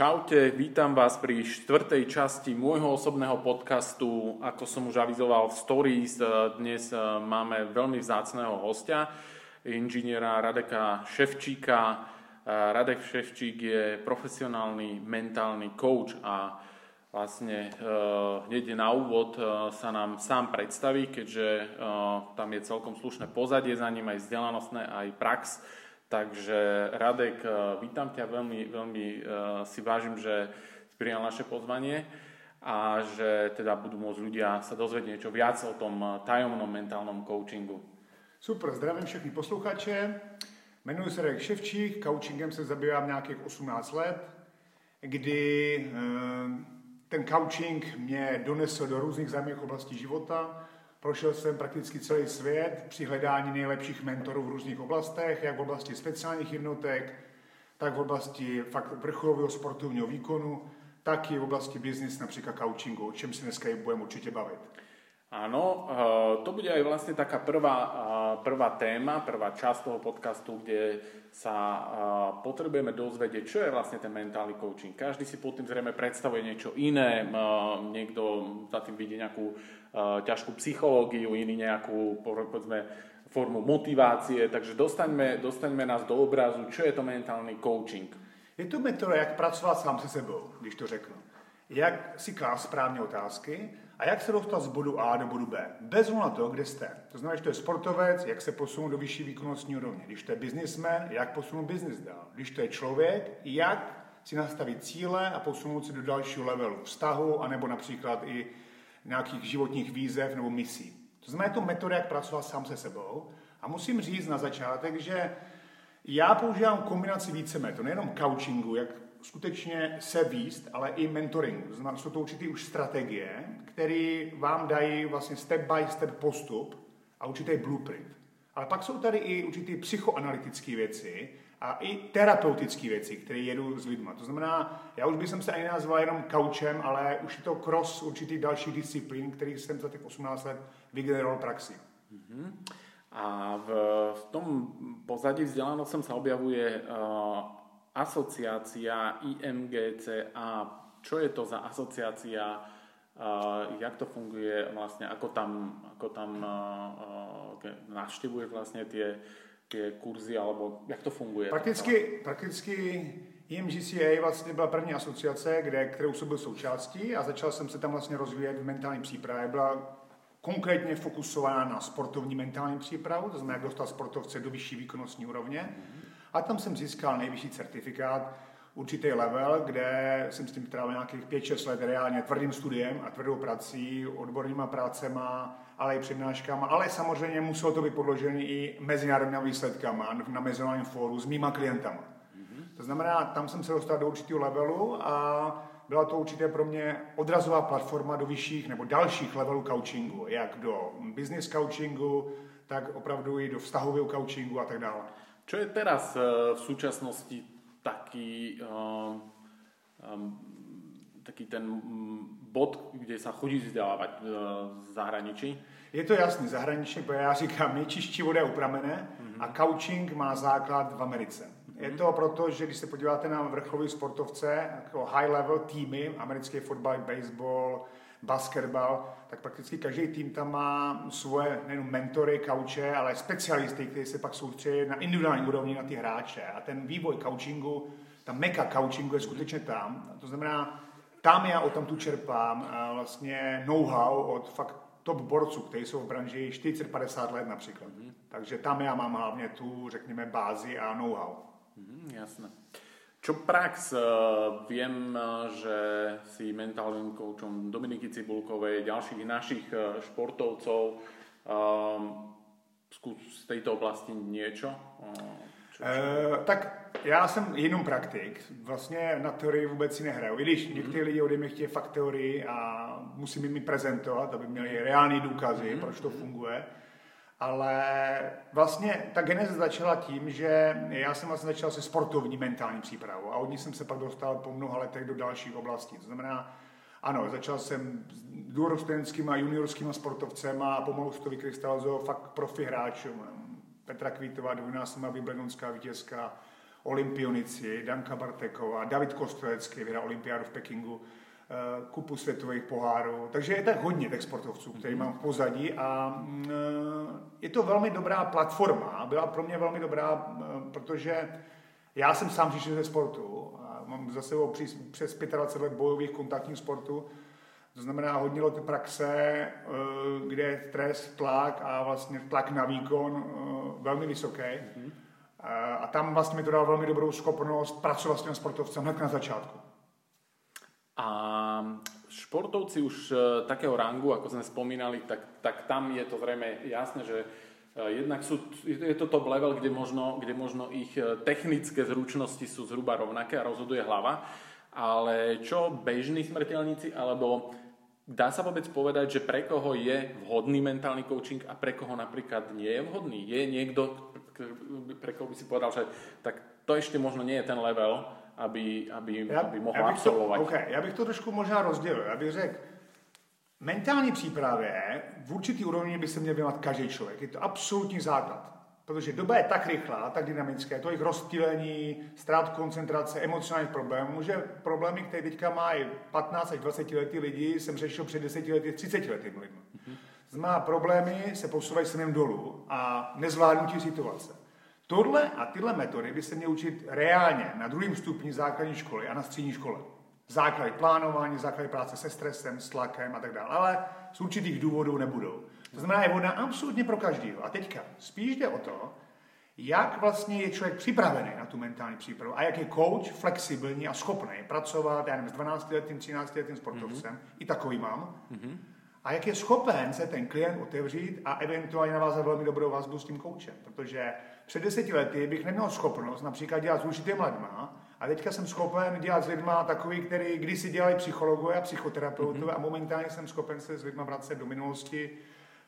Čaute, vítam vás pri štvrtej časti môjho osobného podcastu. Ako som už avizoval v stories, dnes máme veľmi vzácného hostia, inžiniera Radeka Ševčíka. Radek Ševčík je profesionálny mentálny coach a vlastne hneď na úvod sa nám sám predstaví, keďže tam je celkom slušné pozadie za ním, aj vzdelanostné, aj prax Takže Radek, eh, vítam ťa, veľmi, veľmi uh, si vážim, že si prijal naše pozvanie a že teda budú môcť ľudia sa dozvedieť niečo viac o tom eh, tajomnom mentálnom coachingu. Super, zdravím všechny posluchače. Jmenuji se Radek Ševčík, coachingem se zabývám nějakých 18 let, kdy ten coaching mě donesl do různých zajímavých oblastí života, Prošel jsem prakticky celý svět při hledání nejlepších mentorů v různých oblastech, jak v oblasti speciálních jednotek, tak v oblasti fakt vrcholového sportovního výkonu, tak i v oblasti business, například coachingu, o čem si dneska budeme určitě bavit. Áno, eh, to bude aj vlastne taká prvá, eh, prvá téma, prvá časť toho podcastu, kde sa eh, potrebujeme dozvedieť, čo je vlastne ten mentálny coaching. Každý si pod tým zrejme predstavuje niečo iné, niekto za tým vidí nejakú ťažkú psychológiu, iný nejakú, povedzme, formu motivácie, takže dostaňme, dostaňme nás do obrazu, čo je to mentálny coaching. Je to metoda, jak pracovat sám se sebou, když to řeknu. Jak si klást správně otázky, a jak se dostat z bodu A do bodu B. Bez na to, kde jste. To znamená, že to je sportovec, jak se posunout do vyšší výkonnostní úrovně. Když to je businessman, jak posunout business dál. Když to je člověk, jak si nastavit cíle a posunout se do dalšího levelu vztahu, anebo například i nějakých životních výzev nebo misí. To znamená, je to metoda, jak pracovat sám se sebou. A musím říct na začátek, že já používám kombinaci více metod, nejenom coachingu, jak skutečně se výst, ale i mentoring. To znamená, jsou to určitý už strategie, které vám dají vlastně step by step postup a určitý blueprint. Ale pak jsou tady i určitý psychoanalytické věci a i terapeutické věci, které jedu s lidmi. To znamená, já už bych se ani nazval jenom kaučem, ale už je to cross určitý další disciplín, který jsem za těch 18 let vygeneroval praxi. Mm-hmm. A v, v tom pozadí vzdělanosti se objavuje uh, asociácia IMGCA. Čo je to za asociácia? Uh, jak to funguje vlastně, ako tam, ako tam uh, navštěvuje vlastně tie, tie kurzy, alebo jak to funguje? Prakticky, prakticky IMGCA vlastně byla první asociace, kde, kterou jsem byl součástí a začal jsem se tam vlastně rozvíjet v mentální přípravě. Byla konkrétně fokusovaná na sportovní mentální přípravu, to znamená, jak dostat sportovce do vyšší výkonnostní úrovně. Mm-hmm a tam jsem získal nejvyšší certifikát, určitý level, kde jsem s tím trávil nějakých 5-6 let reálně tvrdým studiem a tvrdou prací, odbornýma prácema, ale i přednáškama, ale samozřejmě muselo to být podložené i mezinárodními výsledkama na mezinárodním fóru s mýma klientama. Mm-hmm. To znamená, tam jsem se dostal do určitého levelu a byla to určitě pro mě odrazová platforma do vyšších nebo dalších levelů coachingu, jak do business coachingu, tak opravdu i do vztahového coachingu a tak dále. Čo je teraz eh, v súčasnosti taký, um, um, taký ten mm, bod, kde sa chodí vzdělávat uh, v zahraničí? Je to jasný, zahraničí, protože já říkám, nejčistší voda je u pramene mm-hmm. a coaching má základ v Americe. Mm-hmm. Je mhm. to proto, že když se podíváte na vrcholové sportovce, jako high level týmy, americký fotbal, baseball, basketbal, tak prakticky každý tým tam má svoje nejen mentory, kauče, ale specialisty, kteří se pak soustředí na individuální úrovni na ty hráče. A ten vývoj coachingu, ta meka coachingu je skutečně tam. To znamená, tam já o tom tu čerpám vlastně know-how od fakt top borců, kteří jsou v branži 40-50 let například. Mm-hmm. Takže tam já mám hlavně tu, řekněme, bázi a know-how. Mm, jasné. Čo prax, eh, viem, eh, že si mentálnym koučom Dominiky Cibulkovej, ďalších našich eh, športovcov, zkus z této oblasti niečo? Čo, čo? E, tak já jsem jenom praktik, vlastně na teorii vůbec si nehraju. I když mm-hmm. někteří lidi ode mě chtějí fakt teorii a musím jim prezentovat, aby měli reální důkazy, mm-hmm. proč to funguje, ale vlastně ta geneze začala tím, že já jsem vlastně začal se sportovní mentální přípravou a od ní jsem se pak dostal po mnoha letech do dalších oblastí. To znamená, ano, začal jsem s a juniorskými sportovcem a pomalu se to vykrystalizoval fakt profi hráčům. Petra Kvítová, dvojnásobná Wimbledonská vítězka, olympionici, Danka Barteková, David Kostelecký, vyhrál olympiádu v Pekingu, eh, kupu světových pohárů. Takže je tak hodně těch sportovců, který mám v pozadí a mm, eh, je to velmi dobrá platforma. Byla pro mě velmi dobrá, eh, protože já jsem sám přišel ze sportu. A mám za sebou přes 25 let bojových kontaktních sportů. To znamená hodně let praxe, kde je stres, tlak a vlastně tlak na výkon velmi vysoký. Mm-hmm. A tam vlastně mi to dalo velmi dobrou schopnost pracovat s tím sportovcem hned na začátku. A športovci už e, takého rangu, ako sme spomínali, tak, tak tam je to zrejme jasné, že e, jednak sú, je to top level, kde možno, kde možno ich e, technické zručnosti sú zhruba rovnaké a rozhoduje hlava, ale čo bežní smrteľníci, alebo dá sa vôbec povedať, že pre koho je vhodný mentálny coaching a pre koho napríklad nie je vhodný? Je niekto, pre koho by si povedal, že tak to ještě možno nie je ten level, aby, aby, já, aby mohl já absolvovat. To, okay, já bych to trošku možná rozdělil. Já bych řekl, mentální přípravě v určitý úrovni by se měl věnovat každý člověk. Je to absolutní základ. Protože doba je tak rychlá, tak dynamická, to jich rozptýlení, ztrát koncentrace, emocionálních problémů, že problémy, které teďka mají 15 až 20 letý lidi, jsem řešil před 10 lety, 30 lety lidmi. Mm-hmm. Znamená, problémy se posouvají směrem dolů a nezvládnutí situace. Tohle a tyhle metody by se měly učit reálně na druhém stupni základní školy a na střední škole. Základy plánování, základy práce se stresem, s tlakem a tak dále, ale z určitých důvodů nebudou. To znamená, je vhodná absolutně pro každého. A teďka spíš jde o to, jak vlastně je člověk připravený na tu mentální přípravu a jak je coach flexibilní a schopný pracovat, já nevím, s 12 letým, 13 letým sportovcem, mm-hmm. i takový mám, mm-hmm a jak je schopen se ten klient otevřít a eventuálně navázat velmi dobrou vazbu s tím koučem. Protože před deseti lety bych neměl schopnost například dělat s určitým lidma a teďka jsem schopen dělat s lidma takový, který kdysi dělali psychologové a psychoterapeutové mm-hmm. a momentálně jsem schopen se s lidma vracet do minulosti,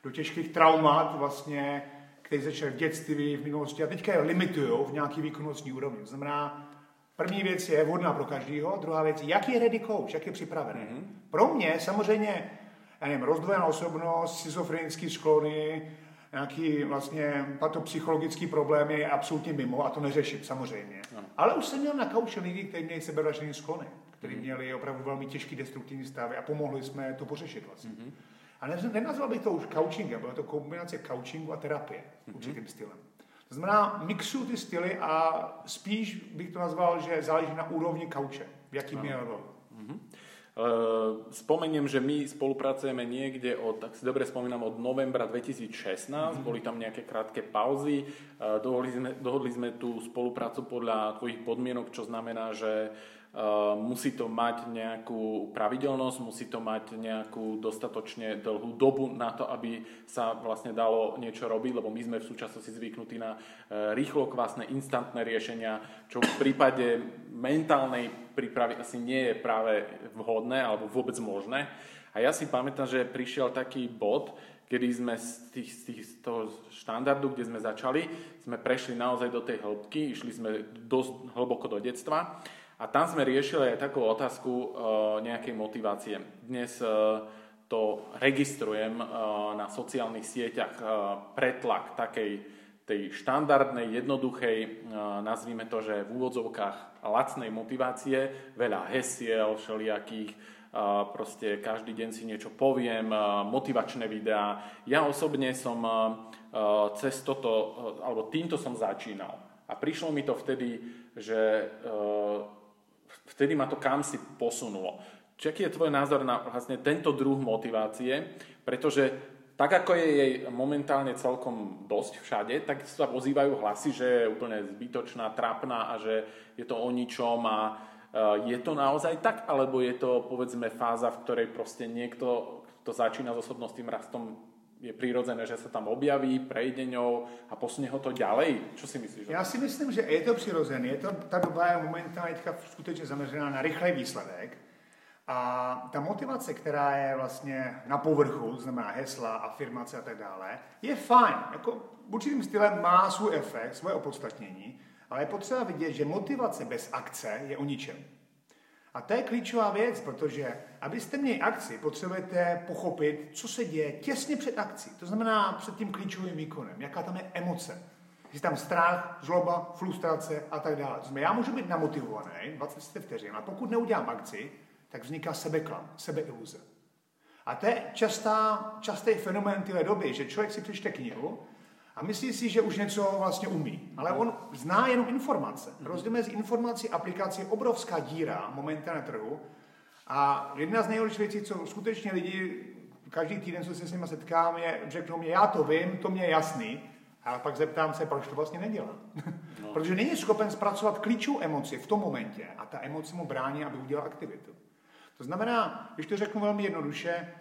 do těžkých traumat vlastně, který začal v dětství, v minulosti a teďka je limitují v nějaký výkonnostní úrovni. To znamená, první věc je vhodná pro každého, druhá věc, jak je ready coach, jak je připravený. Mm-hmm. Pro mě samozřejmě já nevím, rozdvojená osobnost, schizofrenické sklony, nějaký vlastně patopsychologický problémy je absolutně mimo a to neřešit samozřejmě. No. Ale už jsem měl na kauče lidi, kteří měli sebevražedné sklony, kteří mm. měli opravdu velmi těžký destruktivní stavy a pomohli jsme to pořešit vlastně. Mm-hmm. A ne, nenazval bych to už coachingem, bylo to kombinace coachingu a terapie mm-hmm. určitým stylem. To znamená, mixu ty styly a spíš bych to nazval, že záleží na úrovni kauče, v jakým je level. Mm-hmm. Eh, spomeniem, že my spolupracujeme niekde od, tak si dobre spomínam, od novembra 2016, mm-hmm. boli tam nejaké krátke pauzy, eh, dohodli sme, dohodli sme tú spoluprácu podľa tvojich podmienok, čo znamená, že musí to mať nejakú pravidelnosť, musí to mať nejakú dostatočne dlhú dobu na to, aby sa vlastne dalo niečo robiť, lebo my sme v súčasnosti zvyknutí na uh, rýchlo kvásne instantné riešenia, čo v prípade mentálnej prípravy asi nie je práve vhodné alebo vôbec možné. A ja si pamätám, že prišiel taký bod, kedy sme z, tých, z, tých, z toho štandardu, kde sme začali, sme prešli naozaj do tej hĺbky, išli sme dosť hlboko do detstva a tam sme riešili aj takú otázku uh, nejakej motivácie. Dnes uh, to registrujem uh, na sociálnych sieťach pretlak takej tej štandardnej, jednoduchej, nazvime to, že v úvodzovkách lacnej motivácie, veľa hesiel, všelijakých, proste každý deň si niečo poviem, motivačné videá. Ja osobne som cez toto, alebo týmto som začínal. A prišlo mi to vtedy, že vtedy ma to kam si posunulo. Čiže aký je tvoj názor na vlastne tento druh motivácie? Pretože tak ako je jej momentálne celkom dosť všade, tak sa ozývajú hlasy, že je úplne zbytočná, trápna a že je to o ničom a e, je to naozaj tak, alebo je to povedzme fáza, v ktorej proste niekto, kto začína s osobnostným rastom, je prirodzené, že sa tam objaví, prejde ňou a posunie ho to ďalej? Čo si myslíš? Já si myslím, že je to přirozené. Je to, ta doba je momentálně skutečně zaměřená na rychlý výsledek. A ta motivace, která je vlastně na povrchu, znamená hesla, afirmace a tak dále, je fajn. Jako určitým stylem má svůj efekt, svoje opodstatnění, ale je potřeba vidět, že motivace bez akce je o ničem. A to je klíčová věc, protože abyste měli akci, potřebujete pochopit, co se děje těsně před akcí. To znamená před tím klíčovým výkonem, jaká tam je emoce, Je tam strach, zloba, frustrace a tak dále. Znamená, já můžu být namotivovaný 20 vteřin a pokud neudělám akci, tak vzniká sebeklam, sebeiluze. A to je častá, častý fenomén téhle doby, že člověk si přečte knihu a myslí si, že už něco vlastně umí. Ale on zná jenom informace. Rozdíl mezi informací a aplikací je obrovská díra momentálně na trhu. A jedna z nejhorších věcí, co skutečně lidi každý týden, co se s nimi setkám, je, řeknou mě, já to vím, to mě je jasný, a pak zeptám se, proč to vlastně nedělá. No. Protože není schopen zpracovat klíčovou emoci v tom momentě a ta emoce mu brání, aby udělal aktivitu. To znamená, když to řeknu velmi jednoduše,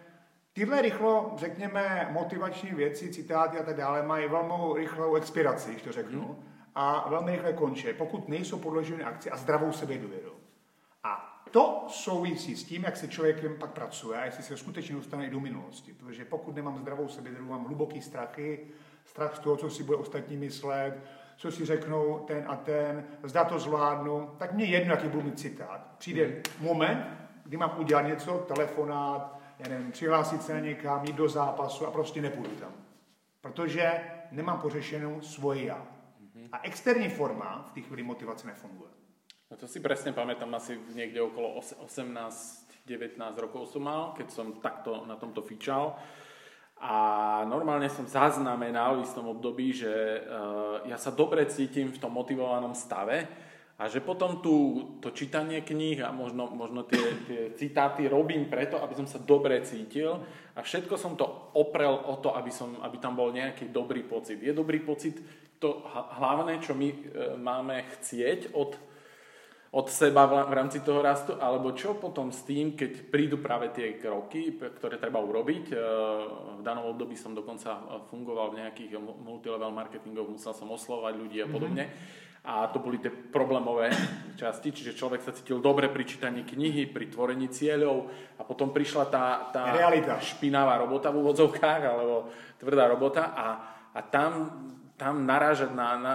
tyhle rychlo, řekněme, motivační věci, citáty a tak dále mají velmi rychlou expiraci, když to řeknu, hmm. a velmi rychle končí, pokud nejsou podloženy akci a zdravou sebedůvěrou. A to souvisí s tím, jak se člověkem pak pracuje a jestli se skutečně dostane i do minulosti. Protože pokud nemám zdravou sebedůvěru, mám hluboký strachy, strach z toho, co si bude ostatní myslet, co si řeknou ten a ten, zda to zvládnu, tak mě jedno, jaký budu mít citát. Přijde moment, kdy mám udělat něco, telefonát, já nevím, přihlásit se někam, jít do zápasu a prostě nepůjdu tam. Protože nemám pořešenou svoje já. A externí forma v té chvíli motivace nefunguje. No to si presne pamätám, asi niekde okolo 18-19 rokov som mal, keď som takto na tomto fičal. A normálne som zaznamenal v istom období, že uh, ja sa dobre cítim v tom motivovanom stave a že potom tu, to čítanie kníh a možno, možno tie, tie citáty robím preto, aby som sa dobre cítil a všetko som to oprel o to, aby, som, aby tam bol nejaký dobrý pocit. Je dobrý pocit to hlavné, čo my uh, máme chcieť od od seba v rámci toho rastu, alebo čo potom s tým, keď prídu práve tie kroky, ktoré treba urobiť. E, v danom období som dokonca fungoval v nejakých multilevel marketingov, musel som oslovať ľudí a mhm. podobne. Mm-hmm. A to boli tie problémové časti, čiže človek sa cítil dobre pri čítaní knihy, pri tvorení cieľov a potom prišla tá, tá Realita. špinavá robota v úvodzovkách, alebo tvrdá robota a, a tam, tam narážať na, na,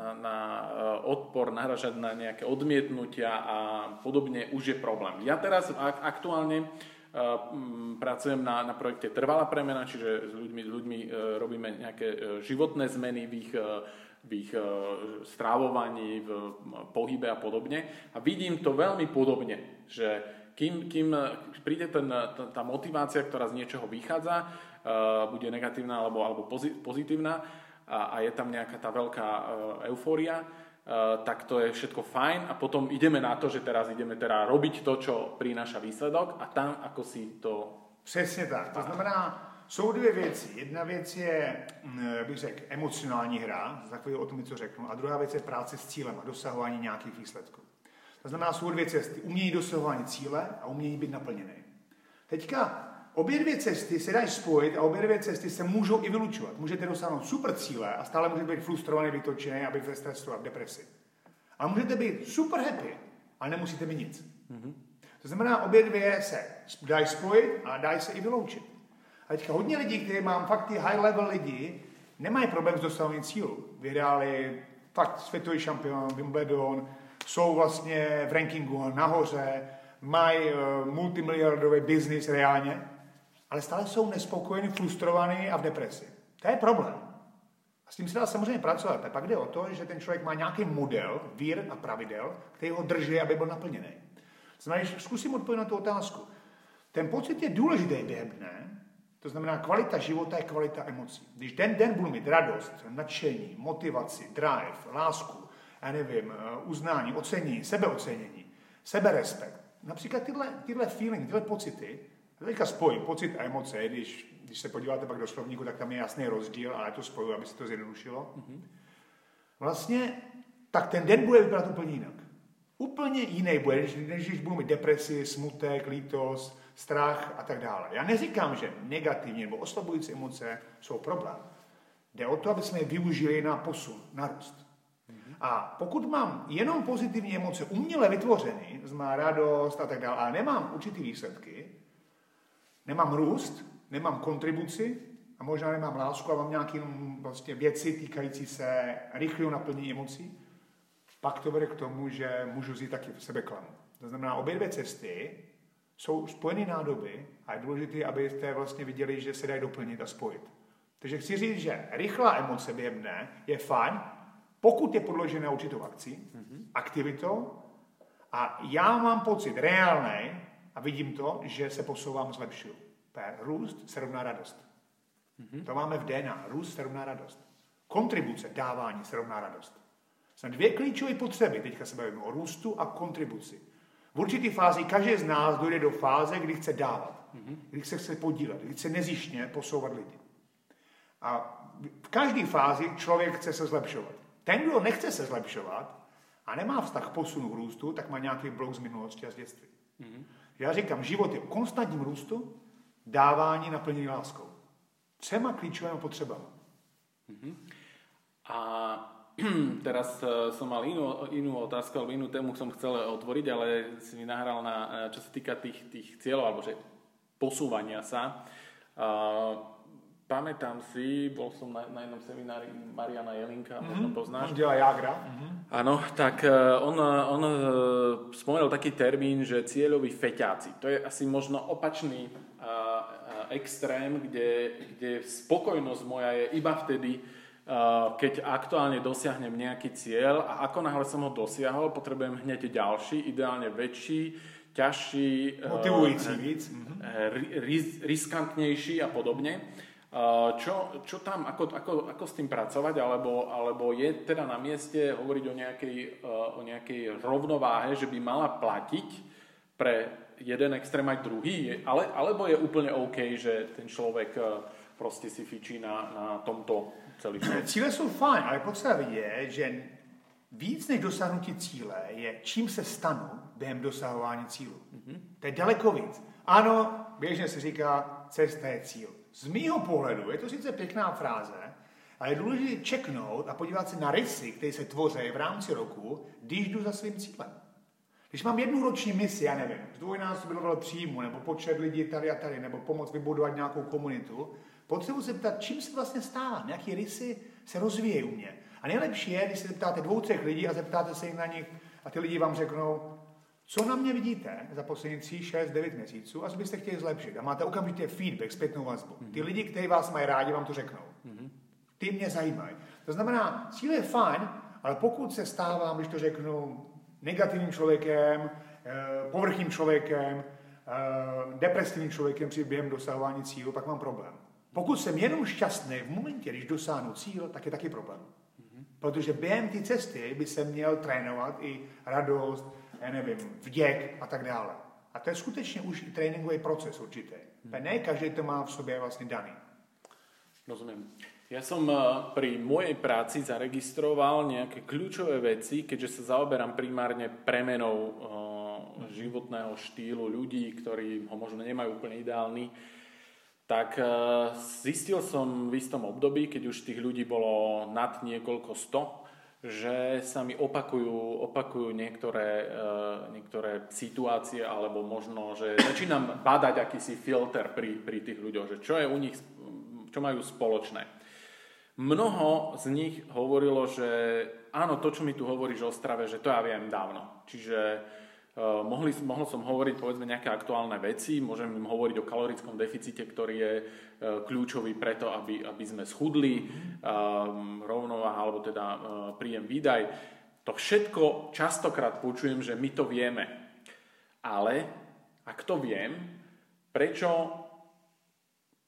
na, na eh, odpor, naražať na nejaké odmietnutia a podobne už je problém. Ja teraz aktuálne eh, pracujem na, na projekte Trvalá premena, čiže s ľuďmi, s ľuďmi eh, robíme nejaké životné zmeny v ich, v ich strávovaní, v pohybe a podobne. A vidím to veľmi podobne, že kým, kým príde ten, tá motivácia, ktorá z niečoho vychádza, bude negatívna alebo, alebo pozitívna, a, a je tam nejaká tá veľká eufória, tak to je všetko fajn a potom ideme na to, že teraz ideme teda robiť to, čo prináša výsledok a tam ako si to... Přesně tak. To znamená, jsou dvě věci. Jedna věc je, mm, bych řekl, emocionální hra, za chvíli o tom něco řeknu, a druhá věc je práce s cílem a dosahování nějakých výsledků. To znamená, jsou dvě cesty. Umění dosahování cíle a umění být naplněný. Teďka obě dvě cesty se dají spojit a obě dvě cesty se můžou i vylučovat. Můžete dosáhnout super cíle a stále můžete být frustrovaný, vytočený a být ve stresu a v depresi. A můžete být super happy, ale nemusíte mít nic. Mm-hmm. To znamená, obě dvě se dají spojit a dají se i vyloučit. A teďka hodně lidí, kteří mám fakt ty high level lidi, nemají problém s dosahováním cílu. Vyhráli fakt světový šampion, Wimbledon, jsou vlastně v rankingu nahoře, mají uh, multimiliardový biznis reálně, ale stále jsou nespokojení, frustrovaní a v depresi. To je problém. A s tím se dá samozřejmě pracovat. A pak jde o to, že ten člověk má nějaký model, vír a pravidel, který ho drží, aby byl naplněný. Znamená, zkusím odpovědět na tu otázku. Ten pocit je důležitý během dne, to znamená, kvalita života je kvalita emocí. Když den den budu mít radost, nadšení, motivaci, drive, lásku, já nevím, eh, uznání, ocenění, sebeocenění, seberespekt, například tyhle, tyhle feeling, tyhle pocity, Teďka spojím pocit a emoce, když, když se podíváte pak do slovníku, tak tam je jasný rozdíl, ale já to spoju, aby se to zjednodušilo. Mm-hmm. Vlastně, tak ten den bude vypadat úplně jinak. Úplně jiný bude, než, než když budu mít depresi, smutek, lítost, strach a tak dále. Já neříkám, že negativní nebo oslabující emoce jsou problém. Jde o to, aby jsme je využili na posun, na růst. A pokud mám jenom pozitivní emoce uměle vytvořeny, znamená radost a tak dále, ale nemám určitý výsledky, nemám růst, nemám kontribuci a možná nemám lásku a mám nějaké vlastně věci týkající se rychlého naplnění emocí, pak to vede k tomu, že můžu vzít taky v sebe klamu. To znamená, obě dvě cesty jsou spojené nádoby a je důležité, abyste vlastně viděli, že se dají doplnit a spojit. Takže chci říct, že rychlá emoce během dne je fajn, pokud je podložená určitou akcí, mm-hmm. aktivitou, a já mám pocit reálný, a vidím to, že se posouvám, zlepšuju. Růst se rovná radost. Mm-hmm. To máme v DNA. Růst se rovná radost. Kontribuce, dávání se rovná radost. Jsou dvě klíčové potřeby. Teďka se bavíme o růstu a kontribuci. V určitý fázi každý z nás dojde do fáze, kdy chce dávat, kdy se chce podílet, kdy chce nezištně posouvat lidi. A v každé fázi člověk chce se zlepšovat. Ten, kdo nechce se zlepšovat a nemá vztah k posunu k růstu, tak má nějaký blok z minulosti a z dětství. Mm-hmm. Já říkám, život je o konstantním růstu, dávání naplnění láskou. Třema klíčovými potřebami. Mm-hmm. A teraz uh, som mal inú, inú otázku alebo inú tému som chcel otvoriť, ale si mi nahral na, eh, čo sa týka tých, tých cieľov, alebo že posúvania sa. Uh, pamätám si, bol som na, na jednom seminári Mariana Jelinka, mm-hmm. možno poznáš. On dělá Jagra. Mm-hmm. Áno, tak on, on spomenul taký termín, že cieľoví feťáci. To je asi možno opačný uh, extrém, kde, kde spokojnosť moja je iba vtedy, keď aktuálne dosiahnem nejaký cieľ a ako náhle som ho dosiahol, potrebujem hneď ďalší, ideálne väčší, ťažší, motivujúci víc, ris, riskantnejší a podobne. Čo, čo tam, ako, ako, ako s tým pracovať, alebo, alebo je teda na mieste hovoriť o nejakej, o nejakej rovnováhe, že by mala platiť pre jeden extrém aj druhý, ale, alebo je úplne OK, že ten človek prostě si fičí na, na tomto celý život. Cíle jsou fajn, ale potřeba je, že víc než dosáhnutí cíle je, čím se stanu během dosahování cílu. Mm-hmm. To je daleko víc. Ano, běžně se říká, cesta je cíl. Z mýho pohledu je to sice pěkná fráze, ale je důležité čeknout a podívat se na rysy, které se tvoří v rámci roku, když jdu za svým cílem. Když mám jednu roční misi, já nevím, zdvojnásobilo příjmu, nebo počet lidí tady a tady, nebo pomoc vybudovat nějakou komunitu, Potřebuji se ptat, čím se vlastně stává, nějaké rysy se rozvíjejí u mě. A nejlepší je, když se zeptáte dvou, třech lidí a zeptáte se jim na nich a ty lidi vám řeknou, co na mě vidíte za poslední 3, 6, 9 měsíců a co byste chtěli zlepšit. A máte okamžitě feedback, zpětnou vazbu. Mm-hmm. Ty lidi, kteří vás mají rádi, vám to řeknou. Mm-hmm. Ty mě zajímají. To znamená, cíl je fajn, ale pokud se stávám, když to řeknu, negativním člověkem, eh, povrchním člověkem, eh, depresivním člověkem při během dosahování cílu, pak mám problém. Pokud jsem jenom šťastný v momentě, když dosáhnu cíl, tak je taky problém. Protože během té cesty by se měl trénovat i radost, já nevím, vděk a tak dále. A to je skutečně už i tréninkový proces určitý. Mm-hmm. Ne každý to má v sobě vlastně daný. Rozumím. Ja som eh, pri mojej práci zaregistroval nejaké kľúčové veci, keďže sa zaoberám primárne premenou uh, životného štýlu ľudí, ktorí ho možno nemajú úplne ideálny tak eh, zistil som v istom období, keď už tých ľudí bolo nad niekoľko sto, že sa mi opakujú, opakujú niektoré, eh, niektoré situácie, alebo možno, že začínam badať akýsi filter pri, pri tých ľuďoch, že čo je u nich, čo majú spoločné. Mnoho z nich hovorilo, že áno, to, čo mi tu hovoríš o strave, že to ja viem dávno. Čiže mohli, mohol som hovoriť povedzme nejaké aktuálne veci, môžem im hovoriť o kalorickom deficite, ktorý je uh, kľúčový preto, aby, aby sme schudli, uh, rovnováha alebo teda príjem výdaj. To všetko častokrát počujem, že my to vieme. Ale ak to viem, prečo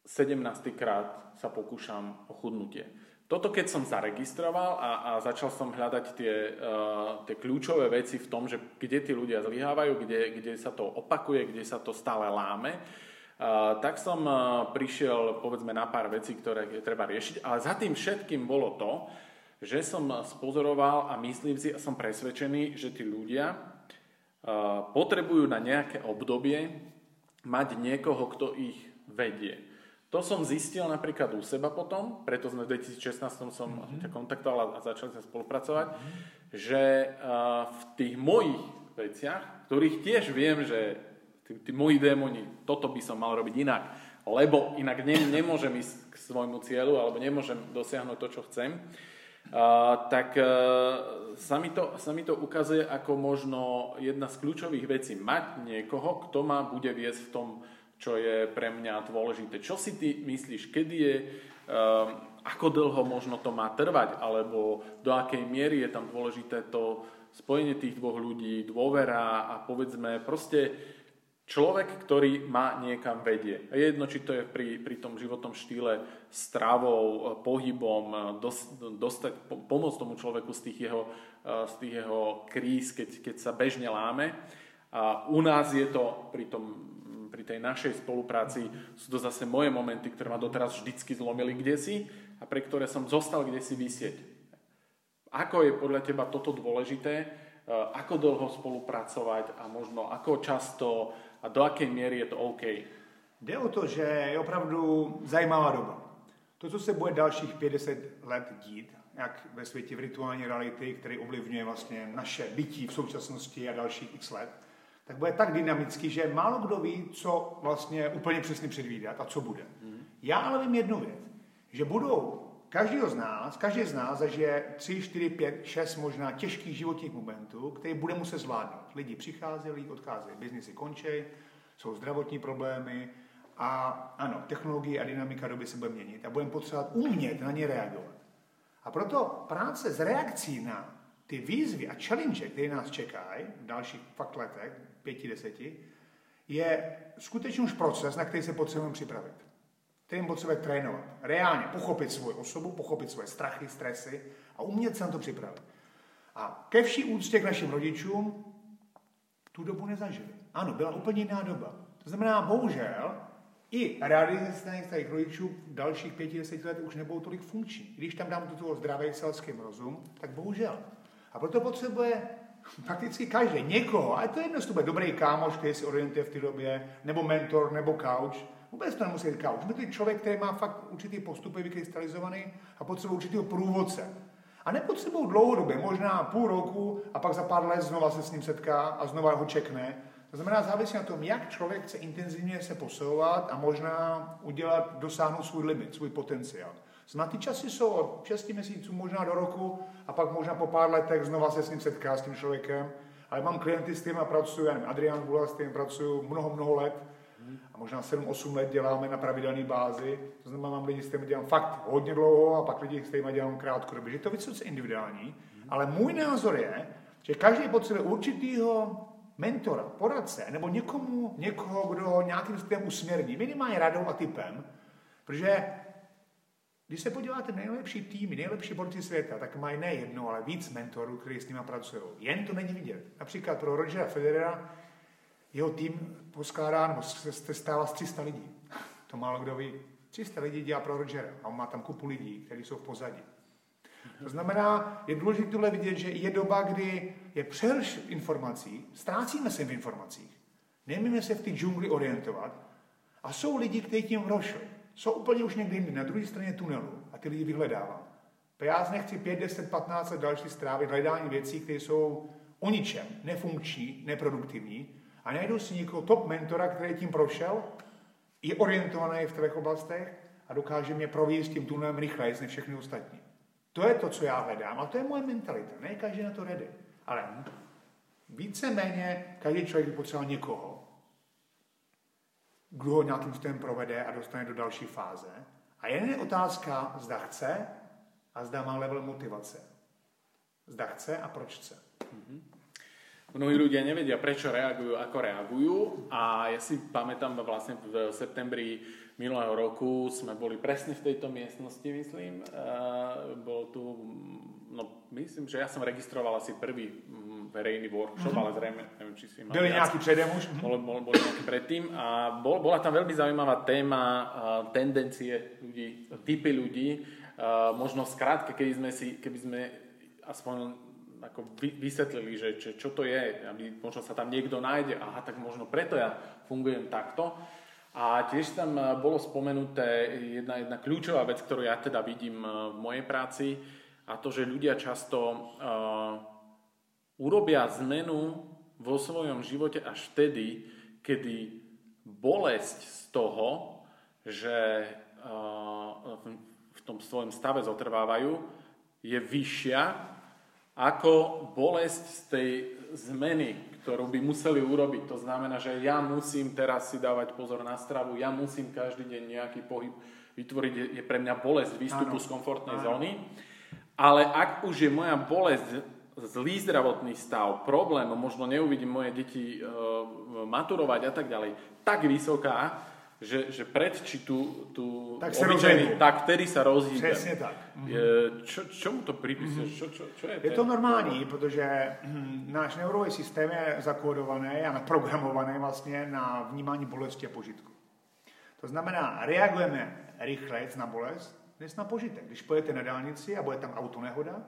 17. krát sa pokúšam o chudnutie? Toto keď som zaregistroval a, a začal som hľadať tie, uh, tie kľúčové veci v tom, že kde tí ľudia zlyhávajú, kde, kde sa to opakuje, kde sa to stále láme, uh, tak som uh, prišiel povedzme na pár vecí, ktoré je treba riešiť. Ale za tým všetkým bolo to, že som spozoroval a myslím si a som presvedčený, že tí ľudia uh, potrebujú na nejaké obdobie mať niekoho, kto ich vedie. To som zistil napríklad u seba potom, preto sme v 2016 som mm-hmm. ťa kontaktoval a začali sme spolupracovať, mm-hmm. že uh, v tých mojich veciach, ktorých tiež viem, že tí, tí moji démoni, toto by som mal robiť inak, lebo inak ne, nemôžem ísť k svojmu cieľu alebo nemôžem dosiahnuť to, čo chcem, uh, tak uh, sa, mi to, sa mi to ukazuje ako možno jedna z kľúčových vecí. Mať niekoho, kto ma bude viesť v tom čo je pre mňa dôležité. Čo si ty myslíš, kedy je uh, ako dlho možno to má trvať, alebo do akej miery je tam dôležité to spojenie tých dvoch ľudí, dôvera a povedzme proste človek, ktorý ma niekam vedie. Jedno, či to je pri, pri tom životnom štýle stravou, pohybom, dos, dostať, pomôcť tomu človeku z tých jeho, z tých jeho kríz, keď, keď sa bežne láme. A u nás je to pri, tom, pri tej našej spolupráci, sú to zase moje momenty, ktoré ma doteraz vždycky zlomili kde si a pre ktoré som zostal kde si vysieť. Ako je podľa teba toto dôležité? E, ako dlho spolupracovať a možno ako často a do akej míry je to OK? Jde o to, že je opravdu zajímavá doba. To, co se bude dalších 50 let dít, jak ve světě virtuální reality, který ovlivňuje vlastně naše bytí v současnosti a dalších x let, tak bude tak dynamický, že málo kdo ví, co vlastně úplně přesně předvídat a co bude. Mm. Já ale vím jednu věc, že budou Každý z nás, každý z nás zažije 3, 4, 5, 6 možná těžkých životních momentů, které bude muset zvládnout. Lidi přicházejí, lidi odcházejí, biznisy končí, jsou zdravotní problémy a ano, technologie a dynamika doby se bude měnit a budeme potřebovat umět na ně reagovat. A proto práce s reakcí na ty výzvy a challenge, které nás čekají v dalších fakt letech, pěti, deseti, je skutečně už proces, na který se potřebujeme připravit kterým potřebuje trénovat. Reálně pochopit svoji osobu, pochopit svoje strachy, stresy a umět se na to připravit. A ke vší úctě k našim rodičům tu dobu nezažili. Ano, byla úplně jiná doba. To znamená, bohužel, i realizace starých rodičů dalších pěti, deset let už nebudou tolik funkční. Když tam dám toho zdravý selský rozum, tak bohužel. A proto potřebuje prakticky každý někoho, a to je jedno, jestli to bude dobrý kámoš, který si orientuje v té době, nebo mentor, nebo couch, Vůbec to nemusí říkat. Už to člověk, který má fakt určitý postupy vykrystalizovaný a potřebuje určitého průvodce. A nepotřebují dlouhodobě, možná půl roku a pak za pár let znova se s ním setká a znova ho čekne. To znamená, závisí na tom, jak člověk chce intenzivně se posouvat a možná udělat, dosáhnout svůj limit, svůj potenciál. Znamená, ty časy jsou od 6 měsíců, možná do roku a pak možná po pár letech znova se s ním setká, s tím člověkem. Ale mám klienty, s kterými pracuji, já nevím, Adrian Bula, s kterým pracuji mnoho, mnoho let a možná 7-8 let děláme na pravidelné bázi. To znamená, mám lidi, s kterými dělám fakt hodně dlouho a pak lidi, s kterými dělám krátkodobě. Že to je vysoce individuální, ale můj názor je, že každý potřebuje určitýho mentora, poradce, nebo někomu, někoho, kdo ho nějakým způsobem usměrní, minimálně radou a typem, protože když se podíváte nejlepší týmy, nejlepší borci světa, tak mají ne jedno, ale víc mentorů, kteří s nimi pracují. Jen to není vidět. Například pro Rogera Federera jeho tým poskládá, nebo se stává z 300 lidí. To málo kdo ví. 300 lidí dělá pro Rogera a on má tam kupu lidí, kteří jsou v pozadí. To znamená, je důležité tohle vidět, že je doba, kdy je přehrš informací, ztrácíme se v informacích, nemíme se v té džungli orientovat a jsou lidi, kteří tím prošli. Jsou úplně už někde jinde, na druhé straně tunelu a ty lidi vyhledávám. Já nechci 5, 10, 15 let další strávy hledání věcí, které jsou o ničem, nefunkční, neproduktivní, a najdu si někoho top mentora, který tím prošel, je orientovaný v těch oblastech a dokáže mě províst tím tunelem rychleji než všechny ostatní. To je to, co já hledám a to je moje mentalita. Ne každý na to ready. Ale víceméně každý člověk by potřeboval někoho, kdo ho nějakým způsobem provede a dostane do další fáze. A jen je otázka, zda chce a zda má level motivace. Zda chce a proč chce. Mm-hmm. Mnohí ľudia nevedia, prečo reagujú, ako reagujú a ja si pamätám vlastne v septembri minulého roku sme boli presne v tejto miestnosti, myslím. Uh, bol tu, no myslím, že ja som registroval asi prvý verejný workshop, mm-hmm. ale zrejme, neviem, či si mal Byli nejaký předem už? Bol, bol, bol nejaký predtým a bol, bola tam veľmi zaujímavá téma uh, tendencie ľudí, typy ľudí. Uh, možno skrátke, keby sme si, keby sme aspoň ako vysvetlili, že, že čo to je, aby možno sa tam niekto nájde, aha, tak možno preto ja fungujem takto. A tiež tam bolo spomenuté jedna, jedna kľúčová vec, ktorú ja teda vidím v mojej práci, a to, že ľudia často uh, urobia zmenu vo svojom živote až vtedy, kedy bolesť z toho, že v, tom svojom stave zotrvávajú, je vyššia ako bolesť z tej zmeny, ktorú by museli urobiť. To znamená, že ja musím teraz si dávať pozor na stravu, ja musím každý deň nejaký pohyb vytvoriť, je, je pre mňa bolesť výstupu ano. z komfortnej ano. zóny. Ale ak už je moja bolesť zlý zdravotný stav, problém, možno neuvidím moje deti e, maturovať a tak ďalej, tak vysoká, že, že predčí tú, tú tak obyčajný, tak vtedy sa rozhýbe. Přesně tak. Je, čo, čomu to pripisuješ? Mm-hmm. Čo, čo, čo je, je to normální, protože hm, náš neurový systém je zakódovaný a naprogramovaný vlastně na vnímání bolesti a požitku. To znamená, reagujeme rychleji na bolest, než na požitek. Když pojete na dálnici a bude tam auto nehoda,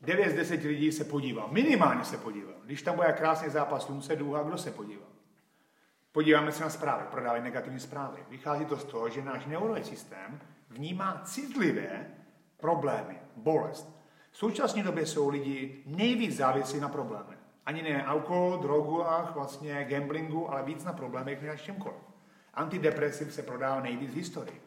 9 z 10 lidí se podívá, minimálně se podívá. Když tam bude krásný zápas slunce, důha, kdo se podívá? Podíváme se na zprávy, prodávají negativní zprávy. Vychází to z toho, že náš neurový systém vnímá citlivé problémy, bolest. V současné době jsou lidi nejvíc závislí na problémech. Ani ne alkohol, drogu a vlastně gamblingu, ale víc na problémech než čemkoliv. Antidepresiv se prodává nejvíc v historii.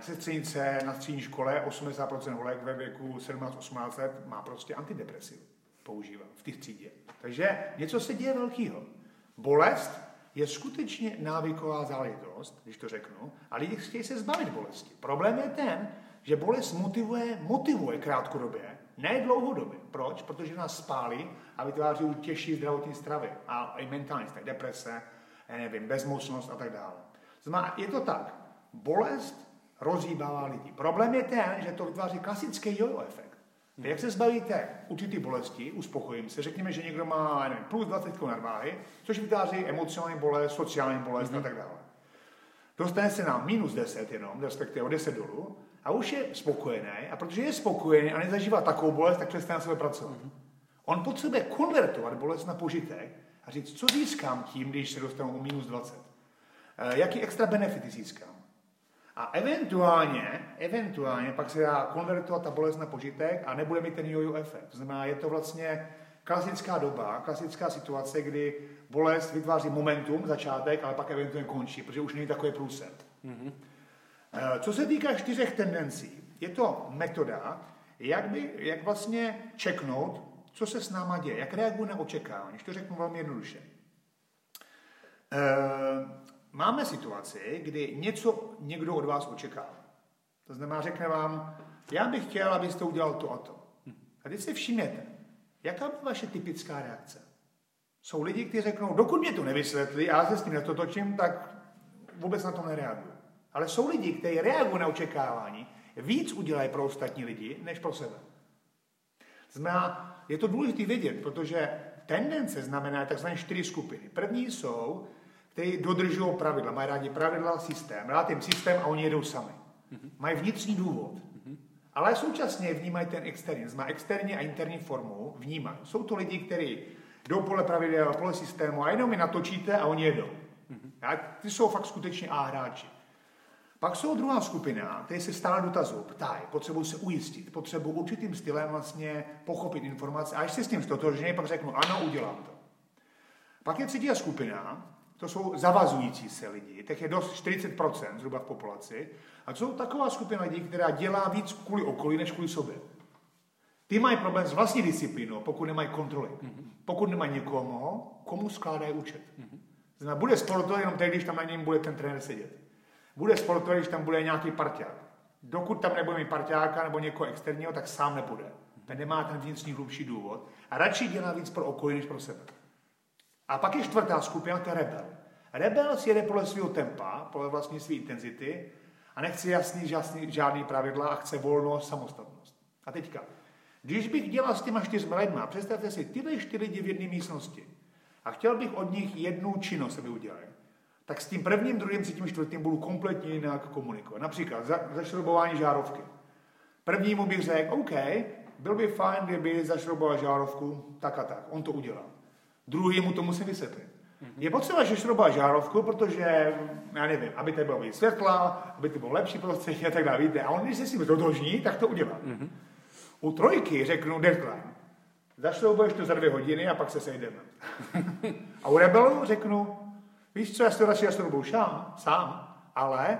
Sestřenice na střední škole, 80% holek ve věku 17-18 let má prostě antidepresiv. Používá v těch třídě. Takže něco se děje velkého. Bolest je skutečně návyková záležitost, když to řeknu, a lidi chtějí se zbavit bolesti. Problém je ten, že bolest motivuje, motivuje krátkodobě, ne dlouhodobě. Proč? Protože nás spálí a vytváří těžší zdravotní stravy a i mentální stavy, deprese, nevím, bezmocnost a tak dále. Znamená, je to tak. Bolest rozhýbává lidi. Problém je ten, že to vytváří klasický jojo efekt. Jak se zbavíte určitý bolesti, uspokojím se, řekněme, že někdo má nevím, plus 20 kg nadváhy, což vytváří emocionální bolest, sociální bolest mm-hmm. a mhm. tak dále. Dostane se na minus 10 jenom, respektive o 10 dolů, a už je spokojený, a protože je spokojený a nezažívá takovou bolest, tak přestane na sebe pracovat. Mm-hmm. On potřebuje konvertovat bolest na požitek a říct, co získám tím, když se dostanu o minus 20. E, jaký extra benefity získám? A eventuálně, eventuálně pak se dá konvertovat ta bolest na požitek a nebude mít ten jojo efekt. To znamená, je to vlastně klasická doba, klasická situace, kdy bolest vytváří momentum, začátek, ale pak eventuálně končí, protože už není takový průset. Mm-hmm. Co se týká čtyřech tendencí, je to metoda, jak, by, jak vlastně čeknout, co se s náma děje, jak reaguje na očekávání. Když to řeknu velmi jednoduše. Eh, máme situaci, kdy něco někdo od vás očekává. To znamená, řekne vám, já bych chtěl, abyste udělal to a to. A teď si všimněte, jaká by vaše typická reakce? Jsou lidi, kteří řeknou, dokud mě to nevysvětlí, já se s tím netotočím, tak vůbec na to nereaguju. Ale jsou lidi, kteří reagují na očekávání, víc udělají pro ostatní lidi, než pro sebe. Znamená, je to důležité vědět, protože tendence znamená takzvané čtyři skupiny. První jsou kteří dodržují pravidla, mají rádi pravidla, systém. Rád jim systém a oni jedou sami. Mm-hmm. Mají vnitřní důvod. Mm-hmm. Ale současně vnímají ten externí. Má externí a interní formu vnímají. Jsou to lidi, kteří jdou podle pravidel, podle systému a jenom mi natočíte a oni jedou. Mm-hmm. A ty jsou fakt skutečně A hráči. Pak jsou druhá skupina, kteří se stále dotazují, ptají, potřebují se ujistit, potřebují určitým stylem vlastně pochopit informace a až se s tím stotožně, pak řeknu, ano, udělám to. Pak je třetí skupina, to jsou zavazující se lidi, těch je dost 40% zhruba v populaci. A to jsou taková skupina lidí, která dělá víc kvůli okolí, než kvůli sobě. Ty mají problém s vlastní disciplínou, pokud nemají kontroly. Mm-hmm. Pokud nemají někomu, komu skládají účet. Mm-hmm. Znamená, bude sportovat jenom tehdy, když tam na něm bude ten trenér sedět. Bude sportovat, když tam bude nějaký parťák. Dokud tam nebude mít parťáka nebo někoho externího, tak sám nebude. Ten nemá ten vnitřní hlubší důvod. A radši dělá víc pro okolí, než pro sebe. A pak je čtvrtá skupina, to je rebel. Rebel si jede podle svého tempa, podle vlastní své intenzity a nechce jasný, jasný, žádný pravidla a chce volnost, samostatnost. A teďka, když bych dělal s těma čtyřma lidma, představte si tyhle čtyři lidi v jedné místnosti a chtěl bych od nich jednu činnost, aby udělali, tak s tím prvním, druhým, třetím, čtvrtým budu kompletně jinak komunikovat. Například za, zašrobování žárovky. Prvnímu bych řekl, OK, byl by fajn, kdyby zašroboval žárovku tak a tak. On to udělal. Druhý mu to musí vysvětlit. Je potřeba šroubovat žárovku, protože, já nevím, aby to bylo víc světla, aby to bylo lepší prostředí a tak dále, víte. A on, když se s tím dodožní, tak to udělá. Mm-hmm. U trojky řeknu deadline. Zašroubuješ to za dvě hodiny a pak se sejdeme. a u rebelu řeknu, víš co, já si to radši zašroubuju sám, sám, ale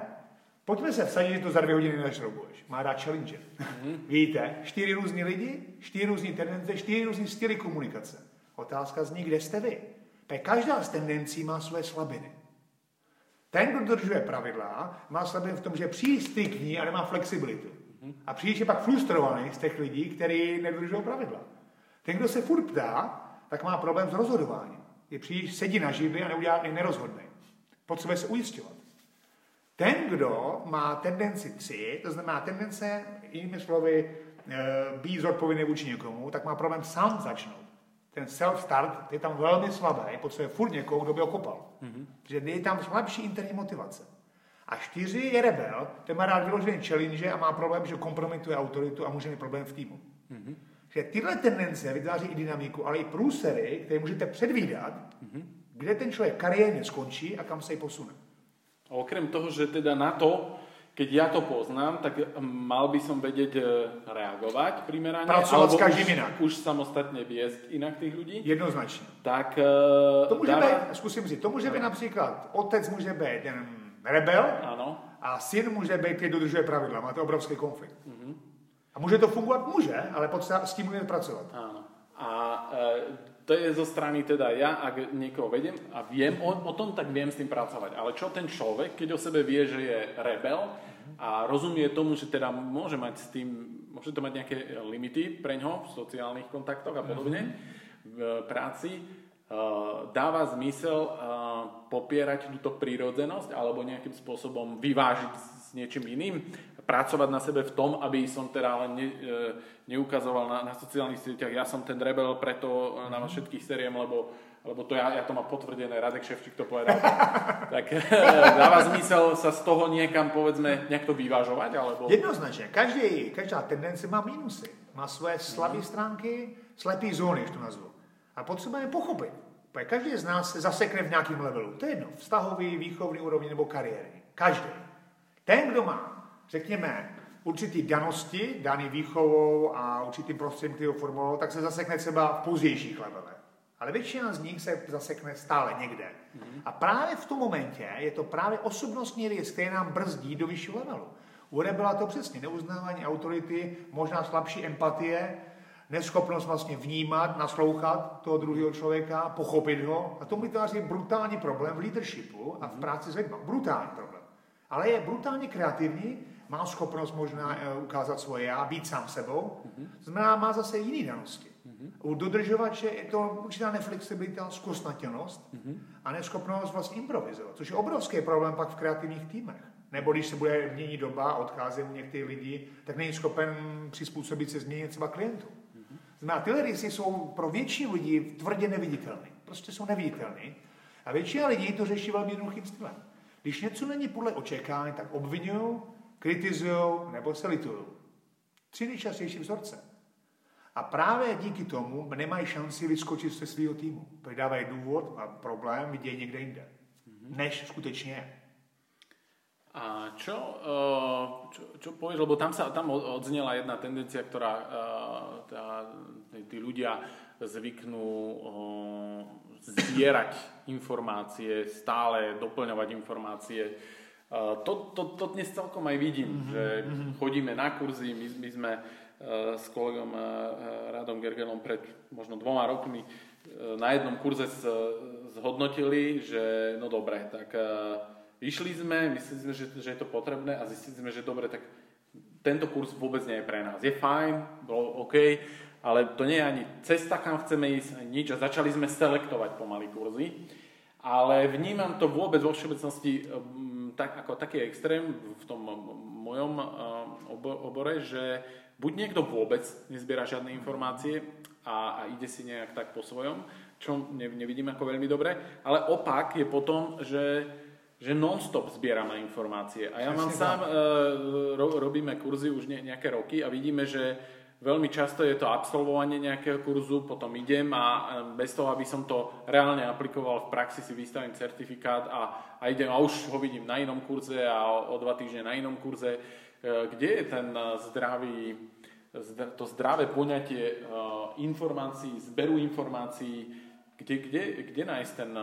pojďme se vsadit, že to za dvě hodiny nezašroubuješ. Má rád challenge. Mm-hmm. Víte, čtyři různí lidi, čtyři různí tendence, čtyři různí styly komunikace. Otázka zní, kde jste vy. Tak každá z tendencí má své slabiny. Ten, kdo dodržuje pravidla, má slabě v tom, že příliš striktní a nemá flexibilitu. A příliš je pak frustrovaný z těch lidí, kteří nedodržují pravidla. Ten, kdo se furt ptá, tak má problém s rozhodováním. Je příliš sedí na židli a neudělá, nerozhodne. Potřebuje se ujistovat. Ten, kdo má tendenci tři, to znamená tendence, jinými slovy, eh, být zodpovědný vůči někomu, tak má problém sám začnout. Ten self-start je tam velmi slabý, potřebuje furt někoho, kdo by ho kopal. Mm-hmm. Že je tam slabší interní motivace. A čtyři je rebel, ten má rád vyložený challenge a má problém, že kompromituje autoritu a může mít problém v týmu. Mm-hmm. Že tyhle tendence vytváří i dynamiku, ale i průsery, které můžete předvídat, mm-hmm. kde ten člověk kariérně skončí a kam se posune. A okrem toho, že teda na to, keď ja to poznám, tak mal by som vedieť e, reagovať primerane. Pracovať s každým inak. Už samostatne viesť inak tých ľudí. Jednoznačně. Tak uh, to může dáva... být, zkusím říct, to může být například, otec může být ten rebel ano. a syn může být, který dodržuje pravidla. Máte obrovský konflikt. Uh-huh. A může to fungovat? Může, ale potřeba s tím může pracovat. Ano. A uh, to je zo strany teda ja, ak niekoho vedem a viem o, o tom, tak viem s tým pracovať. Ale čo ten človek, keď o sebe vie, že je rebel a rozumie tomu, že teda môže mať s tým, môže to mať nejaké limity pre ňo v sociálnych kontaktoch a podobne, v práci, dáva zmysel popierať túto prírodzenosť alebo nejakým spôsobom vyvážiť s niečím iným pracovať na sebe v tom, aby som teda len ne, e, neukazoval na, na sociálnych sieťach, ja som ten rebel, preto na vás všetkých seriem, lebo, lebo to ja, ja to mám potvrdené, Radek Ševčík to povedal. tak e, dáva zmysel sa z toho niekam, povedzme, nejak to vyvážovať? Alebo... Jednoznačně. Každý, každá tendence má minusy. Má své slabé mm. stránky, slepé zóny, to nazvu. A potřebujeme pochopit. Každý z nás se zasekne v nějakém levelu. To je jedno. Vztahový, výchovný úrovni nebo kariéry. Každý. Ten, kdo má řekněme, určitý danosti, daný výchovou a určitým prostředím, který ho formuloval, tak se zasekne třeba v pozdějších levelech. Ale většina z nich se zasekne stále někde. Mm-hmm. A právě v tom momentě je to právě osobnostní rys, který nám brzdí do vyššího levelu. U byla to přesně neuznávání autority, možná slabší empatie, neschopnost vlastně vnímat, naslouchat toho druhého člověka, pochopit ho. A to vytváří brutální problém v leadershipu a v mhm. práci s lidmi. Brutální problém. Ale je brutálně kreativní má schopnost možná eh, ukázat svoje já, být sám sebou, mm-hmm. znamená, má zase jiný danosti. Mm-hmm. U dodržovače je to určitá neflexibilita, zkostnatělnost mm-hmm. a neschopnost vlastně improvizovat, což je obrovský problém pak v kreativních týmech. Nebo když se bude měnit doba odchází některý lidi, tak není schopen přizpůsobit se změně třeba klientů. Mm-hmm. Znamená, tyhle rysy jsou pro většinu lidí tvrdě neviditelné. Prostě jsou neviditelné. A většina lidí to řeší velmi jednoduchým stylem. Když něco není podle očekávání, tak obvinují, kritizují nebo se litují. Tři nejčastější vzorce. A právě díky tomu nemají šanci vyskočit ze svého týmu. Přidávají důvod a problém vidějí někde jinde, mm-hmm. než skutečně je. A čo, uh, čo, čo povieš, lebo tam sa tam odznela jedna tendencia, ktorá uh, tá, tí ľudia zvyknú uh, zbierať informácie, stále doplňovať informácie, to, to, to dnes celkom aj vidím, mm-hmm. že mhm. chodíme na kurzy, my, my sme s kolegom uh, Radom Gergelom pred možno dvoma rokmi na jednom kurze zhodnotili, že no dobre, tak išli sme, mysleli sme, že, že je to potrebné a zistili sme, že dobre, tak tento kurz vôbec nie je pre nás. Je fajn, bolo OK, ale to nie je ani cesta, kam chceme ísť, ani nič a začali sme selektovať pomaly kurzy. Ale vnímam to vôbec vo všeobecnosti tak, ako taký extrém v tom mojom eh, obore, že buď niekto vôbec nezbiera žiadne informácie a, a ide si nejak tak po svojom, čo ne, nevidím ako veľmi dobre, ale opak je potom, že, že non-stop zbierame informácie. A ja mám sám, e, ro, robíme kurzy už ne, nejaké roky a vidíme, že Veľmi často je to absolvovanie nejakého kurzu, potom idem a bez toho, aby som to reálne aplikoval v praxi, si vystavím certifikát a, a idem a už ho vidím na inom kurze a o, o dva týždne na inom kurze. E, kde je ten e, zdravý, to zdravé poňatie e, informácií, zberu informácií, kde, kde, kde nájsť ten,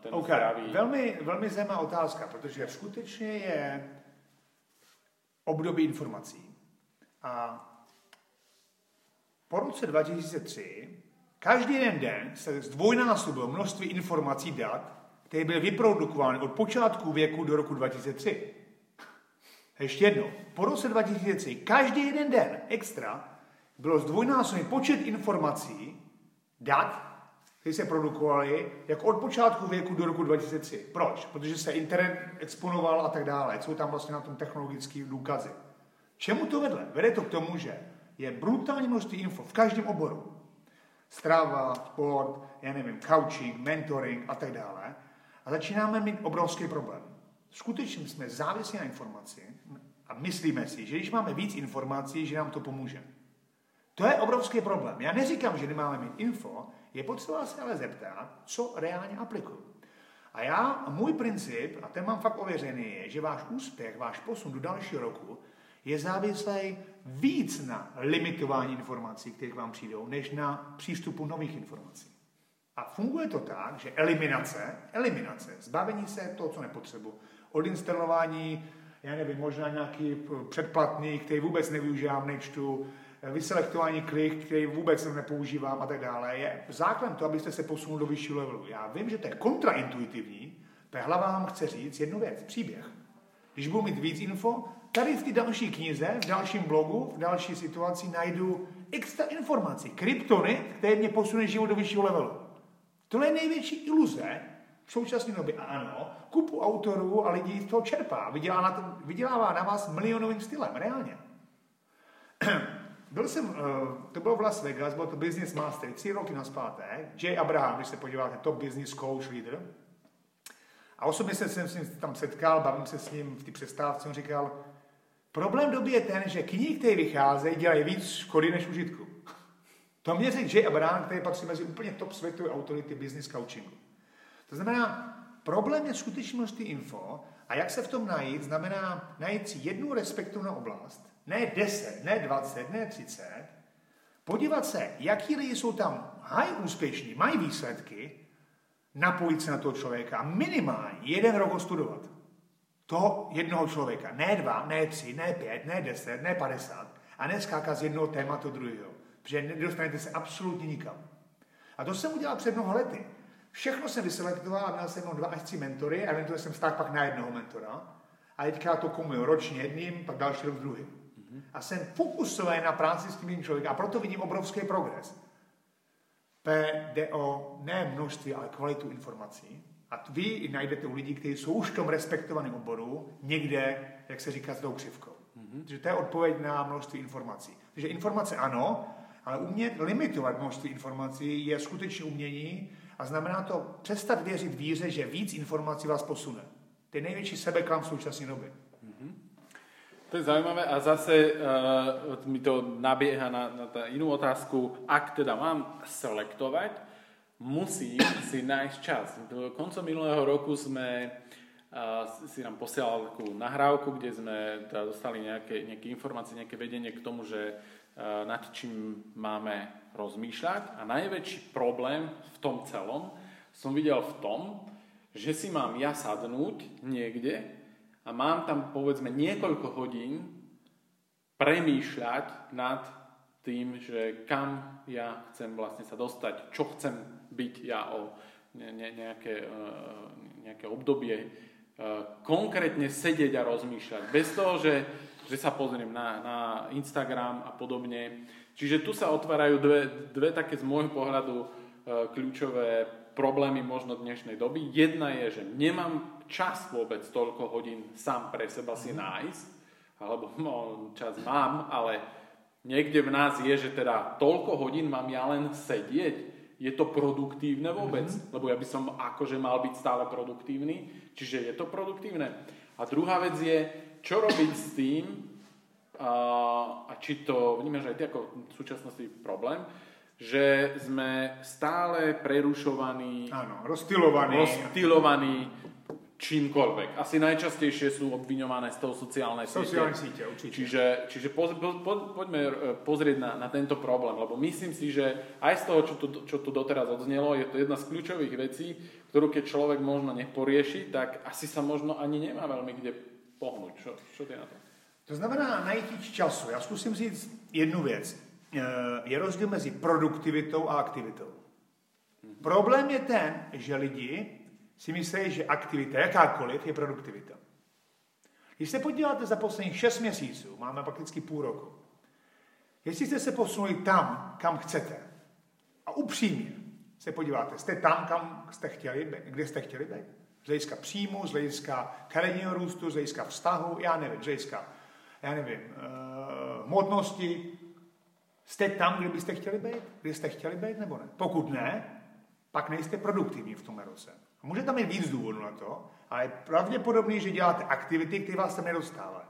ten okay. zdravý... Velmi, velmi zajímavá otázka, protože skutečně je období informací. A po roce 2003 každý jeden den se zdvojnásobilo množství informací dat, který byl vyprodukován od počátku věku do roku 2003. Ještě jedno, po roce 2003 každý jeden den extra bylo zdvojnásobný počet informací, dat, které se produkovaly jako od počátku věku do roku 2003. Proč? Protože se internet exponoval a tak dále. Jsou tam vlastně na tom technologické důkazy. Čemu to vedle? Vede to k tomu, že je brutální množství info v každém oboru. Strava, sport, já nevím, coaching, mentoring a tak dále. A začínáme mít obrovský problém. Skutečně jsme závislí na informaci a myslíme si, že když máme víc informací, že nám to pomůže. To je obrovský problém. Já neříkám, že nemáme mít info, je potřeba se ale zeptat, co reálně aplikuju. A já, můj princip, a ten mám fakt ověřený, je, že váš úspěch, váš posun do dalšího roku je závislý víc na limitování informací, které k vám přijdou, než na přístupu nových informací. A funguje to tak, že eliminace, eliminace, zbavení se toho, co nepotřebuji, odinstalování, já nevím, možná nějaký předplatný, který vůbec nevyužívám, nečtu, vyselektování klik, který vůbec nepoužívám a tak dále, je základem to, abyste se posunuli do vyššího levelu. Já vím, že to je kontraintuitivní, ta hlava vám chce říct jednu věc, příběh. Když budu mít víc info, tady v té další knize, v dalším blogu, v další situaci najdu extra informací, kryptony, které mě posune život do vyššího levelu. Tohle je největší iluze v současné době. A ano, kupu autorů a lidí z toho čerpá. Vydělá na tom, vydělává na vás milionovým stylem, reálně. Byl jsem, eh, to bylo v Las Vegas, byl to Business Master, tři roky na zpátek. Jay Abraham, když se podíváte, top business coach, leader. A osobně jsem se tam setkal, bavím se s ním v té přestávce, on říkal, problém doby je ten, že knihy, které vycházejí, dělají víc škody než užitku. To mě řekl Jay Abraham, který patří mezi úplně top světové autority business coachingu. To znamená, problém je skutečnosti info a jak se v tom najít, znamená najít si jednu respektovnou oblast, ne 10, ne 20, ne 30, podívat se, jaký lidi jsou tam high úspěšní, mají výsledky, napojit se na toho člověka a minimálně jeden rok studovat. Toho jednoho člověka. Ne dva, ne tři, ne pět, ne deset, ne padesát. A neskákat z jednoho tématu do druhého. Protože nedostanete se absolutně nikam. A to jsem udělal před mnoha lety. Všechno jsem vyselektoval a měl jsem jenom dva až tři mentory a eventuálně jsem stáhl pak na jednoho mentora. A teďka to komuju ročně jedním, pak další rok druhým. Mm-hmm. A jsem fokusovaný na práci s tím člověkem a proto vidím obrovský progres. Jde o ne množství, ale kvalitu informací. A vy najdete u lidí, kteří jsou už v tom respektovaném oboru, někde, jak se říká, s tou křivkou. Mm-hmm. Takže to je odpověď na množství informací. Takže informace ano, ale umět limitovat množství informací je skutečně umění a znamená to přestat věřit víře, že víc informací vás posune. Je největší sebeklam v současné době. Mm-hmm. To je zaujímavé a zase uh, mi to nabieha na, na tá inú otázku. Ak teda mám selektovať, musím si nájsť čas. Koncom minulého roku sme uh, si nám posielal takú nahrávku, kde sme teda dostali nejaké, nejaké informácie, nejaké vedenie k tomu, že uh, nad čím máme rozmýšľať. A najväčší problém v tom celom som videl v tom, že si mám ja sadnúť niekde a mám tam povedzme niekoľko hodín premýšľať nad tým, že kam ja chcem vlastne sa dostať, čo chcem byť ja o ne, ne, nejaké, uh, nejaké obdobie, uh, konkrétne sedieť a rozmýšľať. Bez toho, že, že sa pozriem na, na Instagram a podobne. Čiže tu sa otvárajú dve, dve také z môjho pohľadu uh, kľúčové problémy možno dnešnej doby. Jedna je, že nemám čas vôbec toľko hodín sám pre seba si mhm. nájsť, alebo no, čas mám, ale niekde v nás je, že teda toľko hodín mám ja len sedieť. Je to produktívne vôbec? Mm-hmm. Lebo ja by som akože mal byť stále produktívny. Čiže je to produktívne. A druhá vec je, čo robiť s tým, a, a či to vnímaš aj ty ako v súčasnosti problém, že sme stále prerušovaní, Áno, rozstylovaní. rozstylovaní čímkoľvek. Asi najčastejšie sú obviňované z toho sociálne Sociálne síte, určite. Čiže, čiže po, po, po, poďme e, pozrieť na, na tento problém, lebo myslím si, že aj z toho, čo tu, čo tu doteraz odznelo, je to jedna z kľúčových vecí, ktorú keď človek možno neporieši, tak asi sa možno ani nemá veľmi kde pohnúť. Čo, čo ty na to? To znamená najít času. Já zkusím říct jednu věc. Eh, je rozdíl mezi produktivitou a aktivitou. Problém je ten, že lidi si myslí, že aktivita, jakákoliv, je produktivita. Když se podíváte za posledních 6 měsíců, máme prakticky půl roku, jestli jste se posunuli tam, kam chcete, a upřímně se podíváte, jste tam, kam jste chtěli být, kde jste chtěli být, z hlediska příjmu, z hlediska kariérního růstu, z hlediska vztahu, já nevím, z hlediska, já nevím, uh, hmotnosti, jste tam, kde byste chtěli být, kde jste chtěli být, nebo ne? Pokud ne, pak nejste produktivní v tom roce. Může mít víc důvodů na to, ale je pravděpodobný, že děláte aktivity, které vás sem nedostávají.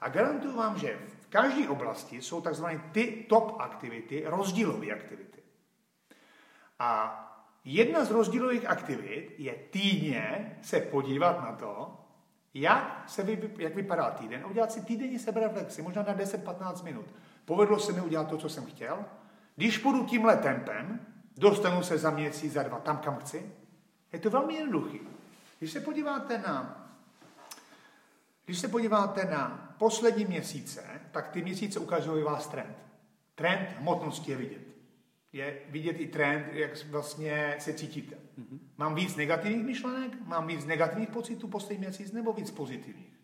A garantuju vám, že v každé oblasti jsou tzv. ty top aktivity, rozdílové aktivity. A jedna z rozdílových aktivit je týdně se podívat na to, jak, se vy, jak vypadá týden a udělat si týdenní sebereflexi, možná na 10-15 minut. Povedlo se mi udělat to, co jsem chtěl? Když půjdu tímhle tempem, dostanu se za měsíc, za dva, tam, kam chci? Je to velmi jednoduchý. Když se podíváte na když se podíváte na poslední měsíce, tak ty měsíce ukazují vás trend. Trend hmotnosti je vidět. Je vidět i trend, jak vlastně se cítíte. Mm-hmm. Mám víc negativních myšlenek, mám víc negativních pocitů poslední měsíc, nebo víc pozitivních.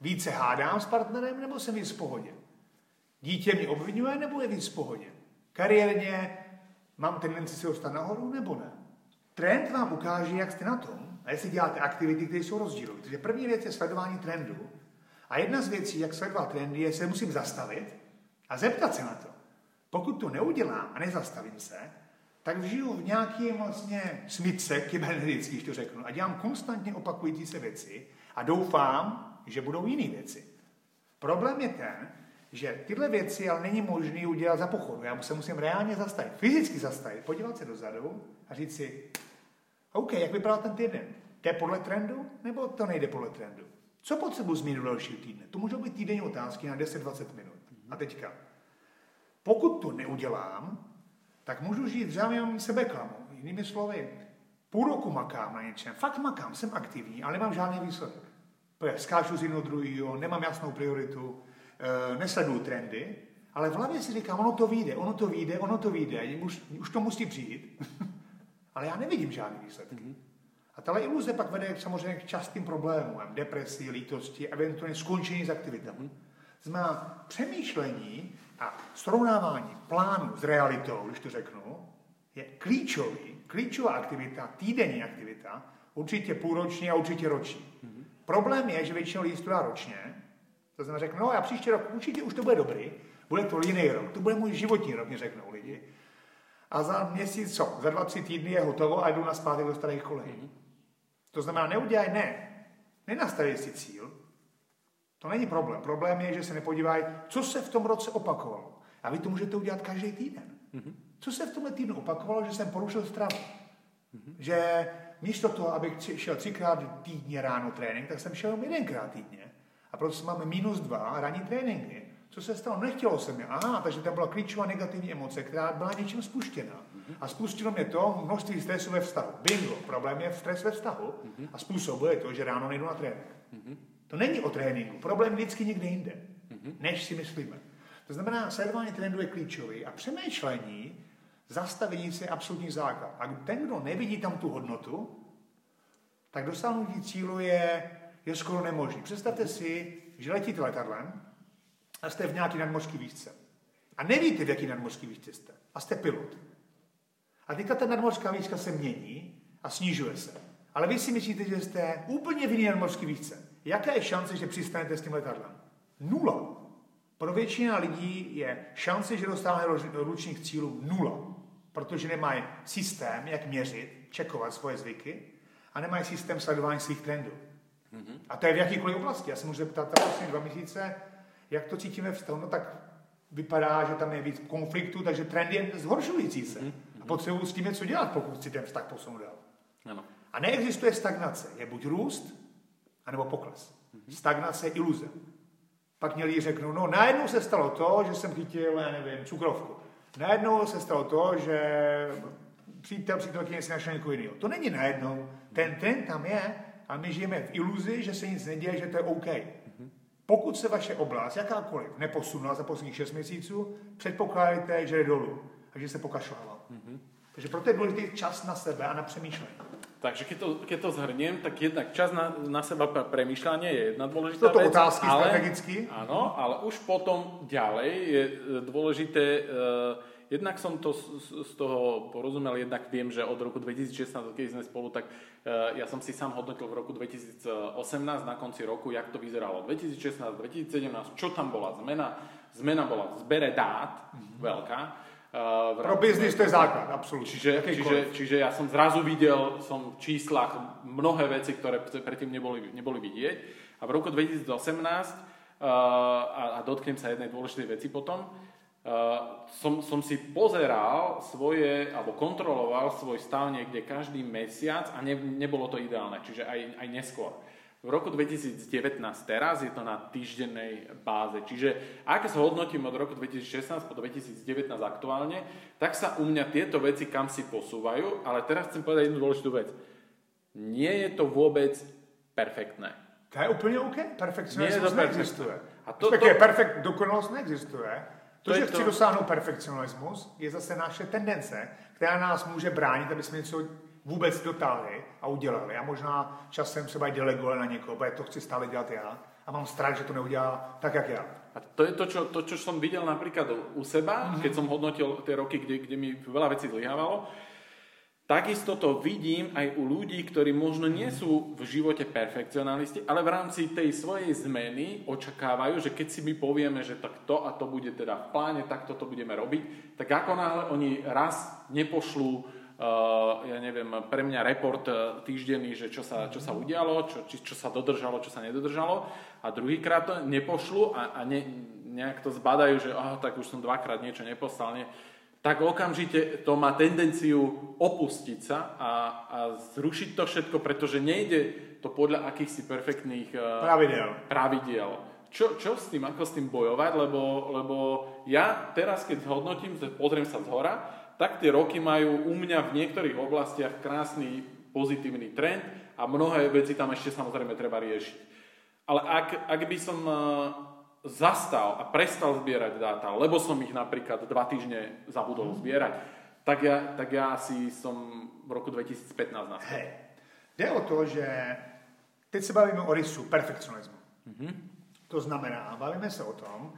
Více hádám s partnerem, nebo jsem víc v pohodě. Dítě mě obvinuje, nebo je víc v pohodě. Kariérně mám tendenci se dostat nahoru, nebo ne. Trend vám ukáže, jak jste na tom a jestli děláte aktivity, které jsou rozdílové. Takže první věc je sledování trendu. A jedna z věcí, jak sledovat trendy, je, že se musím zastavit a zeptat se na to. Pokud to neudělám a nezastavím se, tak žiju v nějakém vlastně smyce kybernetický, když to řeknu, a dělám konstantně opakující se věci a doufám, že budou jiné věci. Problém je ten, že tyhle věci ale není možné udělat za pochodu. Já se musím reálně zastavit, fyzicky zastavit, podívat se dozadu a říct si, OK, jak vypadá ten týden? Jde podle trendu, nebo to nejde podle trendu? Co potřebuji změnit do dalšího týdne? To můžou být týdenní otázky na 10-20 minut. A teďka, pokud to neudělám, tak můžu žít vzájemným sebeklamu. Jinými slovy, půl roku makám na něčem, fakt makám, jsem aktivní, ale nemám žádný výsledek. Protože skáču z jednoho druhého, nemám jasnou prioritu, e, nesleduju trendy, ale v hlavě si říkám, ono to vyjde, ono to vyjde, ono to vyjde, už, už to musí přijít. ale já nevidím žádný výsledky. Mm-hmm. A tahle iluze pak vede samozřejmě k častým problémům, depresi, lítosti, eventuálně skončení s aktivitami. Mm-hmm. Znamená přemýšlení a srovnávání plánu s realitou, když to řeknu, je klíčový, klíčová aktivita, týdenní aktivita, určitě půlroční a určitě roční. Mm-hmm. Problém je, že většinou lidí to ročně, to znamená, řeknu, no já příští rok určitě už to bude dobrý, bude to jiný rok, to bude můj životní rok, mě řeknou lidi. A za měsíc, co? Za dva, tři týdny je hotovo a jdu na zpátek do starých kolejí. Mm-hmm. To znamená, neudělaj ne. Nenastaví si cíl. To není problém. Problém je, že se nepodívají, co se v tom roce opakovalo. A vy to můžete udělat každý týden. Mm-hmm. Co se v tomhle týdnu opakovalo, že jsem porušil stravu. Mm-hmm. Že místo toho, abych šel třikrát týdně ráno trénink, tak jsem šel jedenkrát týdně. A proto máme minus dva ranní tréninky. Co se stalo? Nechtělo se mi. Aha, takže tam byla klíčová negativní emoce, která byla něčím spuštěna. A spustilo mě to množství stresu ve vztahu. Bingo, problém je stres ve vztahu a způsobuje to, že ráno nejdu na trénink. To není o tréninku, problém vždycky někde jinde, než si myslíme. To znamená, sledování trendu je klíčový a přemýšlení, zastavení se je absolutní základ. A ten, kdo nevidí tam tu hodnotu, tak dosáhnutí cílu je, je skoro nemožný. Představte si, že letíte letadlem a jste v nějaký nadmořský výšce. A nevíte, v jaký nadmořský výšce jste. A jste pilot. A teďka ta nadmořská výška se mění a snižuje se. Ale vy si myslíte, že jste úplně v jiný nadmořský výšce. Jaká je šance, že přistanete s tím letadlem? Nula. Pro většina lidí je šance, že dostane do ručních cílů nula. Protože nemají systém, jak měřit, čekovat svoje zvyky a nemají systém sledování svých trendů. Mm-hmm. A to je v jakýkoliv oblasti. Já se můžu zeptat za poslední dva měsíce, jak to cítíme v tom, no tak vypadá, že tam je víc konfliktu, takže trend je zhoršující se. Mm-hmm. A potřebuji s tím něco dělat, pokud chci ten vztah posunout dál. Ano. A neexistuje stagnace. Je buď růst, anebo pokles. Mm-hmm. Stagnace je iluze. Pak měli řeknou, no najednou se stalo to, že jsem chytil, já nevím, cukrovku. Najednou se stalo to, že přítel, přítelkyně si našel někoho jiného. To není najednou. Ten ten tam je a my žijeme v iluzi, že se nic neděje, že to je OK. Mm-hmm. Pokud se vaše oblast, jakákoliv, neposunula za posledních 6 měsíců, předpokládejte, že je dolů a že se pokašlává. Mm-hmm. Takže proto je důležitý čas na sebe a na přemýšlení. Takže keď to, keď to zhrniem, tak jednak čas na, na seba premýšľanie je jedna dôležitá Toto vec. otázky ale, strategicky. Áno, ale už potom ďalej je e, dôležité, uh, jednak som to z, z toho porozumel, jednak viem, že od roku 2016, keď sme spolu, tak uh, ja som si sám hodnotil v roku 2018 na konci roku, jak to vyzeralo. 2016, 2017, čo tam bola zmena? Zmena bola v zbere dát, mm-hmm. veľká Uh, Pro biznis to je základ, absolútne. Čiže, čiže, čiže ja som zrazu videl som v číslach mnohé veci, ktoré predtým neboli, neboli vidieť. A v roku 2018, uh, a, a dotknem sa jednej dôležitej veci potom, uh, som, som si pozeral svoje, alebo kontroloval svoj stav niekde každý mesiac a ne, nebolo to ideálne, čiže aj, aj neskôr. V roku 2019 teraz je to na týždennej báze. Čiže ak sa hodnotím od roku 2016 po 2019 aktuálne, tak sa u mňa tieto veci kam si posúvajú, ale teraz chcem povedať jednu dôležitú vec. Nie je to vôbec perfektné. To je úplně OK. Perfekcionismus neexistuje. A to, to, perfekt, dokonalost neexistuje. To, to že chci to... dosáhnout perfekcionalismus, je zase naše tendence, která nás může bránit, aby jsme něco vůbec dotáhli a udělali. A možná časem třeba delegovali na někoho, protože to chci stále dělat já a mám strach, že to neudělá tak, jak já. A to je to, čo, to, čo som videl napríklad u seba, mm-hmm. keď som hodnotil tie roky, kde, kde mi veľa vecí zlyhávalo. Takisto to vidím aj u ľudí, ktorí možno nie sú v živote perfekcionalisti, ale v rámci tej svojej zmeny očakávajú, že keď si my povieme, že tak to a to bude teda v pláne, tak toto budeme robiť, tak ako náhle oni raz nepošlú Uh, ja neviem, pre mňa report uh, týždenný, že čo sa, čo sa udialo, čo, či, čo sa dodržalo, čo sa nedodržalo a druhýkrát to nepošlu a, a ne, nejak to zbadajú, že oh, tak už som dvakrát niečo neposlal, nie, tak okamžite to má tendenciu opustiť sa a, a zrušiť to všetko, pretože nejde to podľa akýchsi perfektných uh, pravidel. pravidel. Čo, čo s tým, ako s tým bojovať, lebo, lebo ja teraz, keď hodnotím, pozriem sa z hora, tak tie roky majú u mňa v niektorých oblastiach krásny pozitívny trend a mnohé veci tam ešte samozrejme treba riešiť. Ale ak, ak by som e, zastal a prestal zbierať dáta, lebo som ich napríklad dva týždne zabudol mhm. zbierať, tak ja, tak ja asi som v roku 2015 nastal. Hej. Jde o to, že teď se bavíme o rysu perfekcionismu. Mm-hmm. To znamená, bavíme se o tom,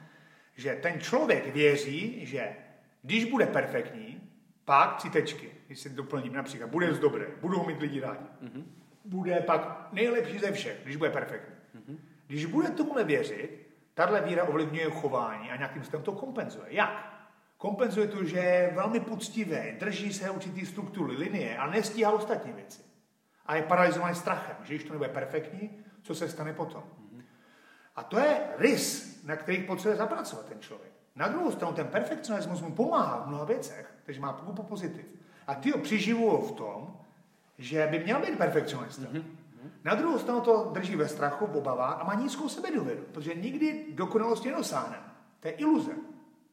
že ten člověk věří, že když bude perfektní, pak tři tečky, když si doplním například, bude dobré, budou mít lidi rádi. Mm-hmm. Bude pak nejlepší ze všech, když bude perfektní. Mm-hmm. Když bude tomu věřit, tahle víra ovlivňuje chování a nějakým způsobem to kompenzuje. Jak? Kompenzuje to, že je velmi poctivé, drží se určitý struktury, linie a nestíhá ostatní věci. A je paralizovaný strachem, že když to nebude perfektní, co se stane potom. Mm-hmm. A to je rys, na kterých potřebuje zapracovat ten člověk. Na druhou stranu ten perfekcionismus mu pomáhá v mnoha věcech, takže má kupu pozitiv. A ty ho přiživují v tom, že by měl být perfekcionista. Mm-hmm. Na druhou stranu to drží ve strachu, v obavách a má nízkou sebedůvěru, protože nikdy dokonalost nedosáhne. To je iluze.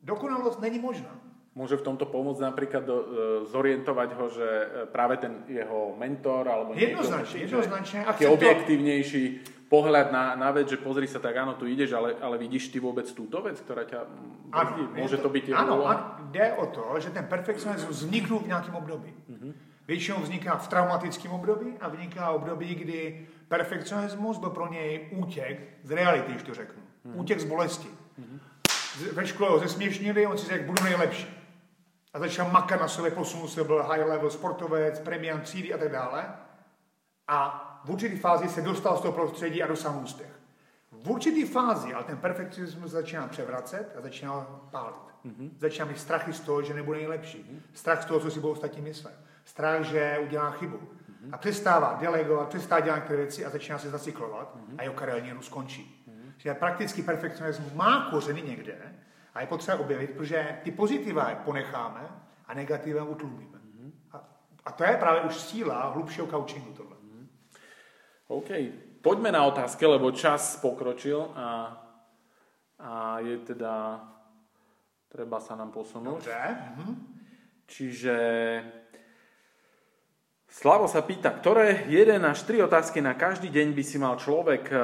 Dokonalost není možná. Môže v tomto pomôcť napríklad do, e, zorientovať ho, že e, práve ten jeho mentor alebo jednoznačne, niekto, jednoznačne. je objektívnejší pohľad na, na vec, že pozri sa, tak áno, tu ideš, ale, ale vidíš ty vôbec túto vec, ktorá ťa brzdí? Môže to, to byť Áno, jde o to, že ten perfekcionismus vzniknul v nějakém období. Mm-hmm. Většinou vzniká v traumatickém období a vzniká období, kdy perfekcionismus byl pro něj útěk z reality, když to řeknu. Mm-hmm. Útěk z bolesti. Mm-hmm. Ve škole ho zesměšnili, on si řekl, budu nejlepší. A začal makat na sobě, posunul se, byl high level sportovec, premiant třídy a tak dále. A v určitý fázi se dostal z toho prostředí a dosáhl úspěch. V určitý fázi, ale ten perfekcionismus začíná převracet a začíná pálit. Mm-hmm. Začíná mít strachy z toho, že nebude nejlepší. Mm-hmm. Strach z toho, co si budou ostatní myslet. Strach, že udělá chybu. Mm-hmm. A přestává delegovat, přestává dělat některé věci a začíná se zacyklovat mm-hmm. a jeho kariérní skončí. Mm-hmm. Že praktický perfekcionismus má kořeny někde a je potřeba objevit, protože ty pozitiva ponecháme a negativa utlumíme. Mm-hmm. A, a to je právě už síla hlubšího coachingu tohle. OK, poďme na otázky, lebo čas pokročil a, a je teda, treba sa nám posunúť. Dobre. Mhm. Čiže Slavo sa pýta, ktoré jeden až tri otázky na každý deň by si mal človek uh,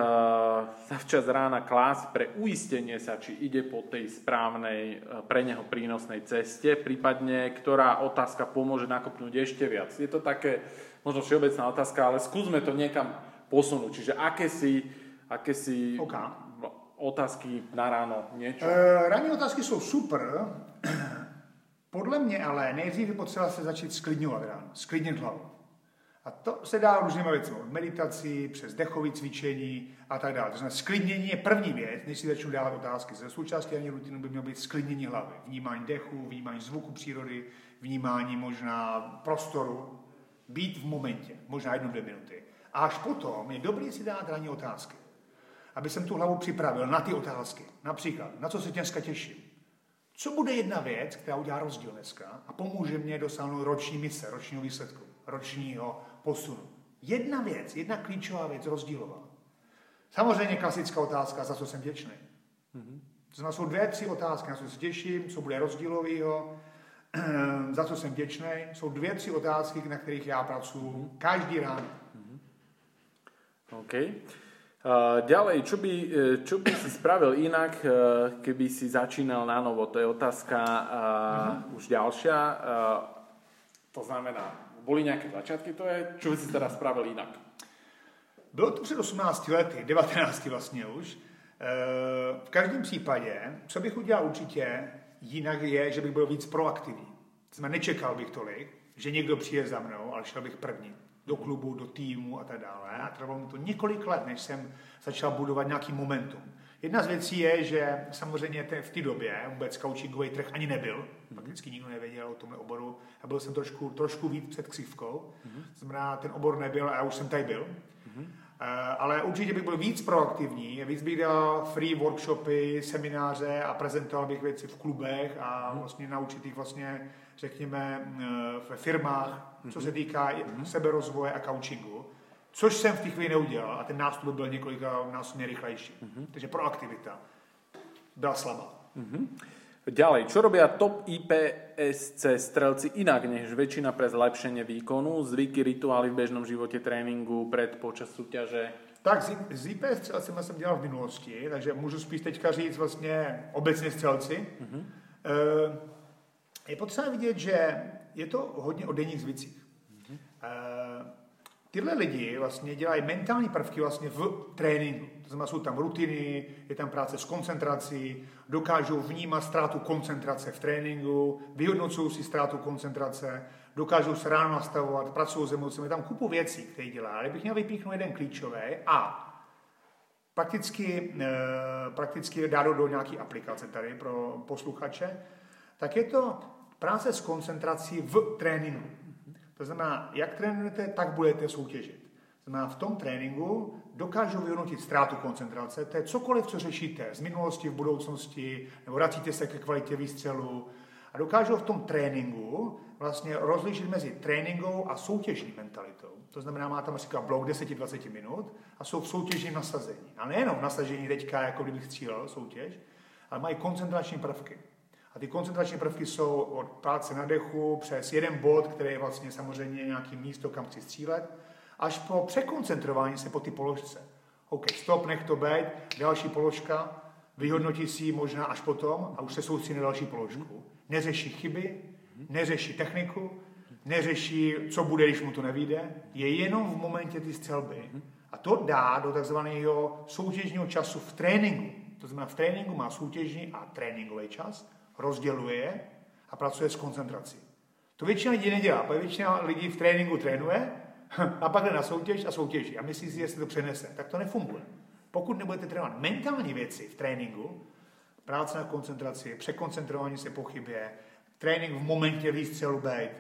zavčas rána klásť pre uistenie sa, či ide po tej správnej, uh, pre neho prínosnej ceste, prípadne ktorá otázka pomôže nakopnúť ešte viac. Je to také možno všeobecná otázka, ale skúsme to niekam posunúť. Čiže aké si, aké si Okay. otázky na ráno, niečo? E, ranní otázky jsou super. Podle mě ale nejdřív je potřeba se začít sklidňovat ráno, sklidnit hlavu. A to se dá různými věcmi, od meditací, přes dechové cvičení a tak dále. To znamená, sklidnění je první věc, než si začnu dávat otázky. Ze součástí ani rutinu by mělo být sklidnění hlavy. Vnímání dechu, vnímání zvuku přírody, vnímání možná prostoru. Být v momentě, možná jednu, dvě minuty. A až potom je dobré si dát ranní otázky. Aby jsem tu hlavu připravil na ty otázky. Například, na co se dneska těším. Co bude jedna věc, která udělá rozdíl dneska a pomůže mě dosáhnout roční mise, ročního výsledku, ročního posunu. Jedna věc, jedna klíčová věc, rozdílová. Samozřejmě klasická otázka, za co jsem vděčný. Mm-hmm. To znamená, jsou dvě, tři otázky, na co se těším, co bude rozdílového, za co jsem vděčný. Jsou dvě, tři otázky, na kterých já pracuji každý ráno. OK. Uh, ďalej, čo by, eh, čo by si spravil inak, uh, keby si začínal na novo? To je otázka uh, uh-huh. už ďalšia. Uh, to znamená, boli nejaké začiatky, to je, čo by si teda spravil inak? Bylo to před 18 lety, 19 vlastně už. V každém případě, co bych udělal určitě jinak je, že bych byl víc proaktivní. Znamená, nečekal bych tolik, že někdo přijde za mnou, ale šel bych první do klubu, do týmu a tak dále. A trvalo mi to několik let, než jsem začal budovat nějaký momentum. Jedna z věcí je, že samozřejmě v té době vůbec coachingový trh ani nebyl. Prakticky nikdo nevěděl o tomhle oboru. Já byl jsem trošku, trošku víc před křivkou. Mm-hmm. Znamená, ten obor nebyl a já už jsem tady byl. Mm-hmm. Ale určitě bych byl víc proaktivní, víc bych dělal free workshopy, semináře a prezentoval bych věci v klubech a mhm. vlastně na určitých vlastně, řekněme, ve firmách, co se týká mm-hmm. seberozvoje a coachingu. Což jsem v té chvíli neudělal a ten nástup byl několika násobně rychlejší. Mm-hmm. Takže proaktivita byla slabá. Mm-hmm. Ďalej, čo robia top IPSC strelci inak než väčšina pre zlepšenie výkonu? Zvyky, rituály v bežnom živote, tréninku, pred, počas súťaže? Tak s IPS střelcima jsem dělal v minulosti, takže můžu spíš teďka říct vlastně obecně střelci. Mm-hmm. Je potřeba vidět, že je to hodně o denních zvicích. Mm-hmm. Tyhle lidi vlastně dělají mentální prvky vlastně v tréninku. To znamená, jsou tam rutiny, je tam práce s koncentrací, dokážou vnímat ztrátu koncentrace v tréninku, vyhodnocují si ztrátu koncentrace, dokážou se ráno nastavovat, pracují s emocemi, tam kupu věcí, které dělá. Ale bych měl vypíchnout jeden klíčový a prakticky, e, prakticky dát do nějaké aplikace tady pro posluchače, tak je to práce s koncentrací v tréninku. To znamená, jak trénujete, tak budete soutěžit. To znamená, v tom tréninku dokážu vyhodnotit ztrátu koncentrace, to je cokoliv, co řešíte z minulosti, v budoucnosti, nebo vracíte se ke kvalitě výstřelu. A dokážu v tom tréninku vlastně rozlišit mezi tréninkou a soutěžní mentalitou. To znamená, má tam říká blok 10-20 minut a jsou v soutěžním nasazení. A nejenom v nasazení teďka, jako kdybych střílel soutěž, ale mají koncentrační prvky. A ty koncentrační prvky jsou od práce na dechu přes jeden bod, který je vlastně samozřejmě nějaký místo, kam chci střílet, až po překoncentrování se po ty položce. OK, stop, nech to být, další položka, vyhodnotí si ji možná až potom a už se soustředí na další položku. Neřeší chyby, neřeší techniku, neřeší, co bude, když mu to nevíde, je jenom v momentě ty střelby. A to dá do takzvaného soutěžního času v tréninku. To znamená, v tréninku má soutěžní a tréninkový čas, rozděluje a pracuje s koncentrací. To většina lidí nedělá, protože většina lidí v tréninku trénuje a pak jde na soutěž a soutěží a myslí si, jestli to přenese. Tak to nefunguje. Pokud nebudete trénovat mentální věci v tréninku, práce na koncentraci, překoncentrování se po chybě, trénink v momentě výstřelu být, eh,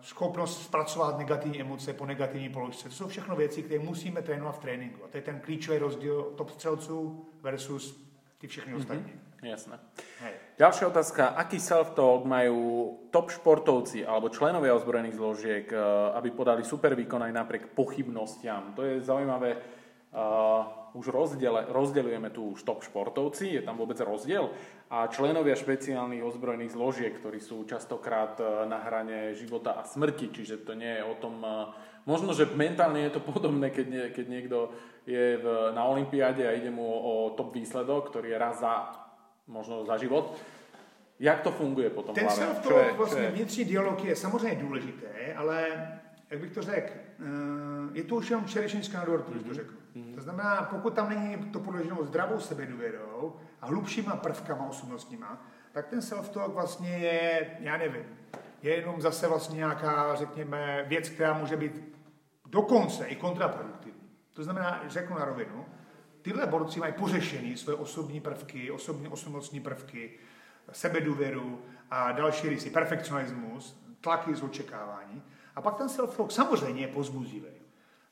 schopnost zpracovat negativní emoce po negativní položce. To jsou všechno věci, které musíme trénovat v tréninku. A to je ten klíčový rozdíl top střelců versus ty všechny mm-hmm. Jasné. Hej. Ďalšia otázka. Aký self-talk majú top športovci alebo členovia ozbrojených zložiek, eh, aby podali super výkon aj napriek pochybnostiam? To je zaujímavé. Uh, už rozdiele, rozdeľujeme tu už top športovci, je tam vôbec rozdiel a členovia špeciálnych ozbrojených zložiek, ktorí sú častokrát uh, na hrane života a smrti, čiže to nie je o tom, uh, možno, že mentálne je to podobné, keď, nie, keď niekto je v, na olympiáde a ide mu o, o top výsledok, ktorý je raz za možno za život. Jak to funguje potom? Ten self vlastně vnitřní dialog je samozřejmě důležité, ale jak bych to řekl, eh, je to už jenom čerešnička na dortu, mm-hmm. to řeknu. Mm-hmm. To znamená, pokud tam není to podloženo zdravou sebedůvěrou a hlubšíma prvkama osobnostníma, tak ten self-talk vlastně je, já nevím, je jenom zase vlastně nějaká, řekněme, věc, která může být dokonce i kontraproduktivní. To znamená, řeknu na rovinu, tyhle borci mají pořešený své osobní prvky, osobní osobnostní prvky, sebedůvěru a další rysy, perfekcionismus, tlaky z očekávání. A pak ten self-talk samozřejmě je pozbuzivý.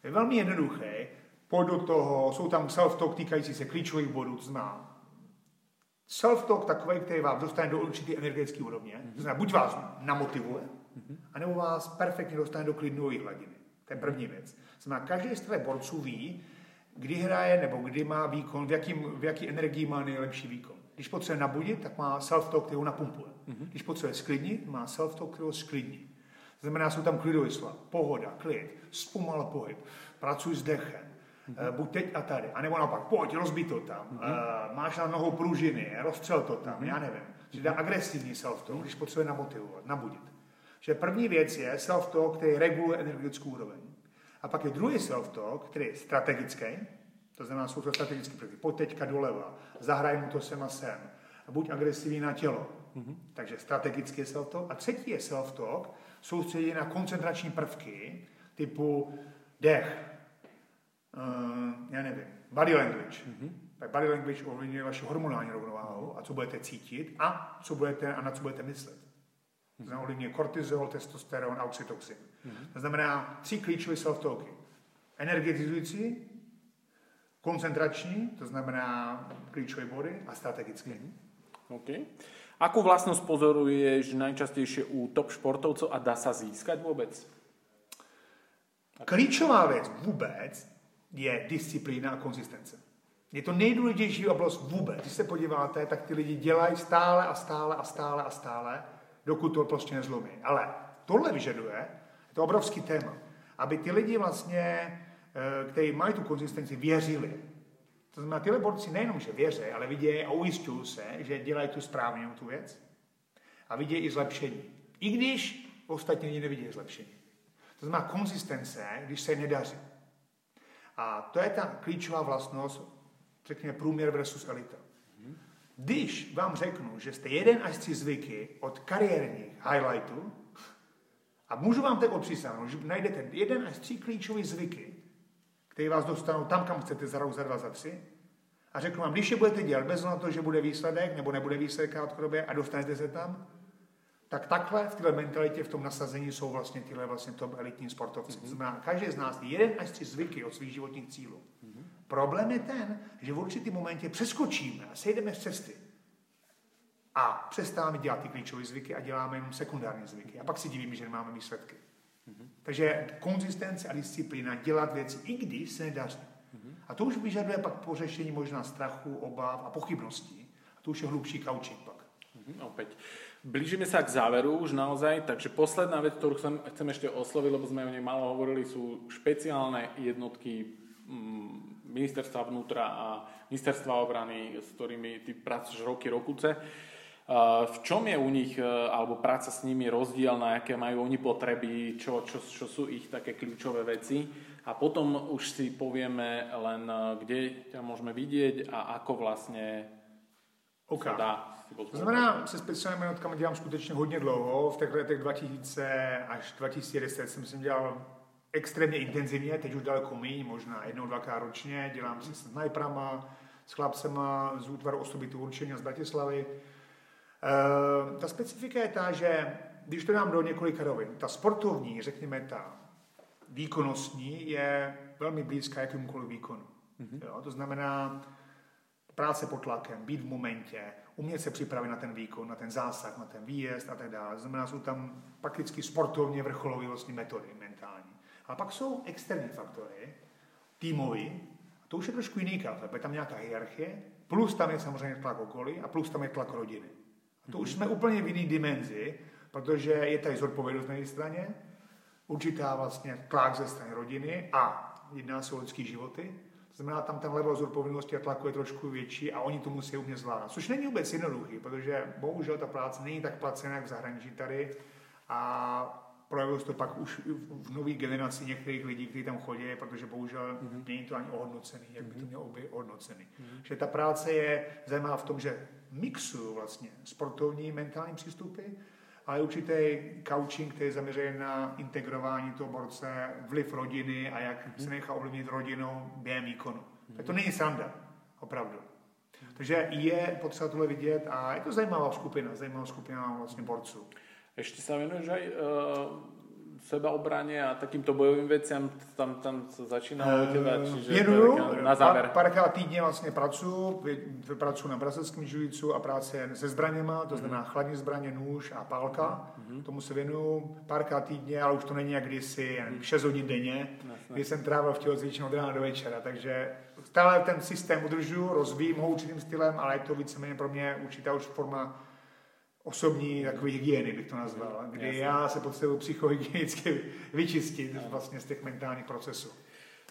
Je velmi jednoduchý, pojď do toho, jsou tam self-talk týkající se klíčových bodů, to znamená self-talk takový, který vás dostane do určité energetické úrovně, mm-hmm. to znamená buď vás namotivuje, mm-hmm. anebo vás perfektně dostane do klidnové hladiny. To je první věc. Znamená, každý z těch borců ví, kdy hraje nebo kdy má výkon, v, jakým, v jaký energii má nejlepší výkon. Když potřebuje nabudit, tak má self-talk, který ho napumpuje. Mm-hmm. Když potřebuje sklidnit, má self-talk, který ho sklidní. Znamená, jsou tam klidové slova, pohoda, klid, zpomal pohyb, pracuj s dechem, mm-hmm. buď teď a tady. A nebo naopak, pojď, rozbí to tam, mm-hmm. uh, máš na nohou pružiny, rozstřel to tam, mm-hmm. já nevím. Že dá agresivní self-talk, když potřebuje namotivovat, nabudit. Že první věc je self-talk, který reguluje energetickou úroveň. A pak je druhý self-talk, který je strategický, to znamená, jsou to strategické prvky. Pojď teďka doleva, zahraj mu to sem a sem. A buď agresivní na tělo. Mm-hmm. Takže strategický je self-talk. A třetí je self-talk, soustředí na koncentrační prvky, typu dech, uh, já nevím, body language. Mm-hmm. Tak body language ovlivňuje vaši hormonální rovnováhu a co budete cítit a, co budete, a na co budete myslet. To znamená, ovlivňuje kortizol, testosteron a oxytocin. Mm-hmm. To znamená tři klíčové self-talky. Energetizující, koncentrační, to znamená klíčové body a strategické. Mm-hmm. Okay. Akú vlastnosť pozoruješ najčastejšie u top športovců a dá sa získať vůbec? Klíčová věc vůbec je disciplína a konzistence. Je to nejdůležitější oblast vůbec. Když se podíváte, tak ty lidi dělají stále a stále a stále a stále, dokud to prostě nezlomí. Ale tohle vyžaduje, je to obrovský téma, aby ty lidi vlastně, eh, kteří mají tu konzistenci, věřili. To znamená, tyhle borci nejenom, že věří, ale vidějí a ujišťují se, že dělají tu správně tu věc a vidějí i zlepšení. I když ostatní lidi nevidí zlepšení. To znamená konzistence, když se nedaří. A to je ta klíčová vlastnost, řekněme, průměr versus elita. Když vám řeknu, že jste jeden až tři zvyky od kariérních highlightů, a můžu vám tak opřísáhnout, že najdete jeden až tři klíčové zvyky, které vás dostanou tam, kam chcete za rok, za dva, za tři, a řeknu vám, když je budete dělat bez na to, že bude výsledek nebo nebude výsledek krátkodobě a dostanete se tam, tak takhle v této mentalitě, v tom nasazení jsou vlastně tyhle vlastně top elitní sportovci. Mm-hmm. Znamená, každý z nás jeden až tři zvyky od svých životních cílů. Mm-hmm. Problém je ten, že v určitý momentě přeskočíme a sejdeme z cesty. A přestáváme dělat ty klíčové zvyky a děláme jenom sekundární zvyky. A pak si divíme, že nemáme výsledky. Mm-hmm. Takže konzistence a disciplína, dělat věci, i když se nedaří. Mm-hmm. A to už vyžaduje pak pořešení možná strachu, obav a pochybností. A to už je hlubší kaučík pak. Mm-hmm, opäť. Blížime sa k záveru už naozaj, takže posledná vec, ktorú chcem, chcem ešte osloviť, lebo sme o nej málo hovorili, sú špeciálne jednotky mm, ministerstva vnútra a ministerstva obrany, s ktorými ty pracuješ roky, rokuce. V čom je u nich, e, alebo práca s nimi rozdiel, na aké majú oni potreby, čo, čo, čo sú ich také kľúčové veci. A potom už si povieme len, e, kde ťa môžeme vidieť a ako vlastne okay. sa dá to znamená, se speciálními jednotkami dělám skutečně hodně dlouho. V těch letech 2000 až 2010 jsem si dělal extrémně intenzivně, teď už daleko méně, možná jednou, dvakrát ročně. Dělám se s snajprama, s chlapcema z útvaru osobitu určení z Bratislavy. E, ta specifika je ta, že když to dám do několika rovin, ta sportovní, řekněme ta výkonnostní, je velmi blízká jakémukoliv výkonu. Mm-hmm. Jo, to znamená práce pod tlakem, být v momentě, umět se připravit na ten výkon, na ten zásah, na ten výjezd a tak dále. Znamená, jsou tam prakticky sportovně vrcholové vlastně metody mentální. A pak jsou externí faktory, týmový, a to už je trošku jiný kafe, je tam nějaká hierarchie, plus tam je samozřejmě tlak okolí a plus tam je tlak rodiny. To už jsme úplně v jiné dimenzi, protože je tady zodpovědnost na jedné straně, určitá vlastně tlak ze strany rodiny a jedná se o lidské životy to znamená, tam ten level zodpovědnosti a tlaku je trošku větší a oni to musí umět zvládat. Což není vůbec jednoduchý, protože bohužel ta práce není tak placená jak v zahraničí tady a projevilo se to pak už v nové generaci některých lidí, kteří tam chodí, protože bohužel mm-hmm. není to ani ohodnocený, jak by to mhm. mělo být ohodnocený. Mm-hmm. Že ta práce je zajímavá v tom, že mixuju vlastně sportovní, mentální přístupy, ale určitý coaching, který je zaměřený na integrování toho borce, vliv rodiny a jak mm-hmm. se nechá ovlivnit rodinou během výkonu. Mm-hmm. Tak to není sranda, opravdu. Takže je potřeba tohle vidět a je to zajímavá skupina, zajímavá skupina vlastně borců. Ešte sa venuješ aj uh, sebaobrane a takýmto bojovým veciam, tam, tam sa začína uh, teba, čiže věnuju, na záver. Pár, párkrát týdně vlastně pracuji, pracuji na brazilském živicu a práce se zbraněma, to znamená mm-hmm. chladní zbraně, nůž a pálka, mm-hmm. tomu se věnuju párkrát týdně, ale už to není jak kdysi, mm-hmm. 6 hodin denně, Jasne. kdy jsem trávil v tělocvičně od rána do večera, takže stále ten systém udržuju, rozvíjím ho určitým stylem, ale je to víceméně pro mě určitá už forma osobní takové hygieny, bych to nazval, kdy Jasně. já se potřebuji psychohygienicky vyčistit vlastně z těch mentálních procesů.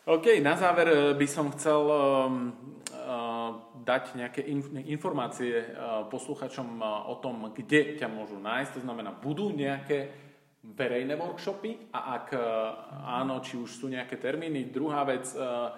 OK, na záver eh, by som chcel um, uh, dať nejaké informácie uh, posluchačom uh, o tom, kde ťa môžu nájsť. To znamená, budú nejaké verejné workshopy a ak uh, áno, či už sú nejaké termíny. Druhá vec, uh,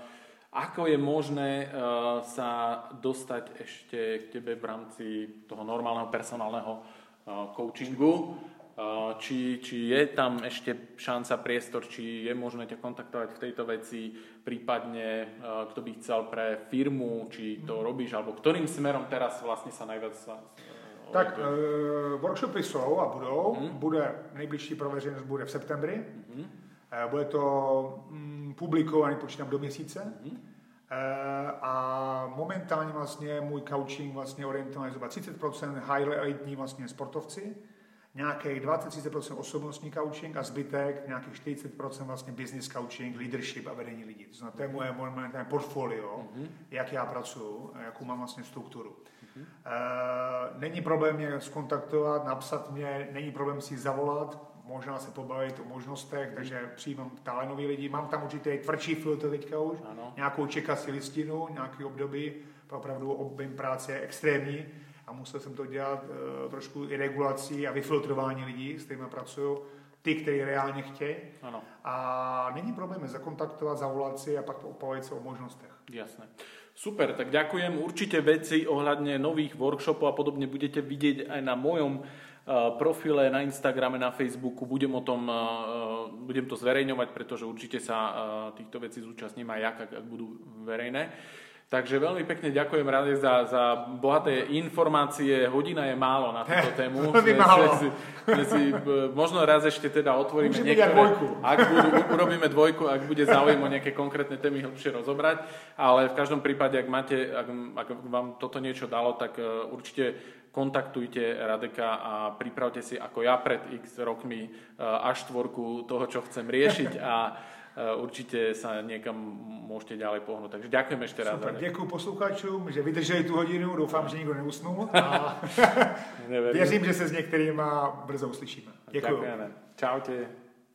ako je možné uh, sa dostať ešte k tebe v rámci toho normálneho personálneho uh, coachingu? Uh, či, či je tam ešte šanca, priestor, či je možné ťa kontaktovať v tejto veci, prípadne uh, kto by chcel pre firmu, či to mm. robíš, alebo ktorým smerom teraz vlastne sa najviac sa, uh, tak uh, workshopy jsou a budou. Hmm. Bude, nejbližší pro veřejnost bude v septembri. Hmm. Uh, bude to um, publikovaný, počítám, do měsíce. Hmm. Eh, a momentálně vlastně můj coaching vlastně orientovaný zhruba 30% high elitní vlastně sportovci, nějakých 20-30% osobnostní coaching a zbytek nějakých 40% vlastně business coaching, leadership a vedení lidí. To znamená, to je moje momentální portfolio, mm-hmm. jak já pracuji, jakou mám vlastně strukturu. Mm-hmm. Není problém mě skontaktovat, napsat mě, není problém si zavolat, možná se pobavit o možnostech, takže přijímám stále nový lidi. Mám tam určitě tvrdší filtr teďka už, ano. nějakou čekací listinu, nějaký období, opravdu objem práce je extrémní a musel jsem to dělat uh, trošku i regulací a vyfiltrování lidí, s kterými pracuju, ty, kteří reálně chtějí. Ano. A není problém zakontaktovat, zavolat si a pak opavit se o možnostech. Jasné. Super, tak ďakujem. Určite veci ohľadne nových workshopov a podobne budete vidieť aj na mojom profile na Instagrame, na Facebooku, budem o tom, eh, budem to zverejňovať, pretože určite sa eh, týchto vecí zúčastním aj ja, ak, ak budú verejné. Takže veľmi pekne ďakujem rád za, za bohaté informácie. Hodina je málo na túto tému. Veľmi málo. Si, si, možno raz ešte teda otvoríme Môže niektoré. Dvojku. Ak budú, urobíme dvojku, ak bude záujem o nejaké konkrétne témy hlbšie rozobrať. Ale v každom prípade, ak, máte, ak, ak vám toto niečo dalo, tak určite kontaktujte Radeka a pripravte si ako ja pred x rokmi až štvorku toho, čo chcem riešiť a určite sa niekam môžete ďalej pohnúť. Takže ďakujem ešte raz. Super, děkuji posluchačům, že vydrželi tu hodinu, doufám, že nikdo neusnul a věřím, že se s některýma brzo uslyšíme. Děkuji. Čaute.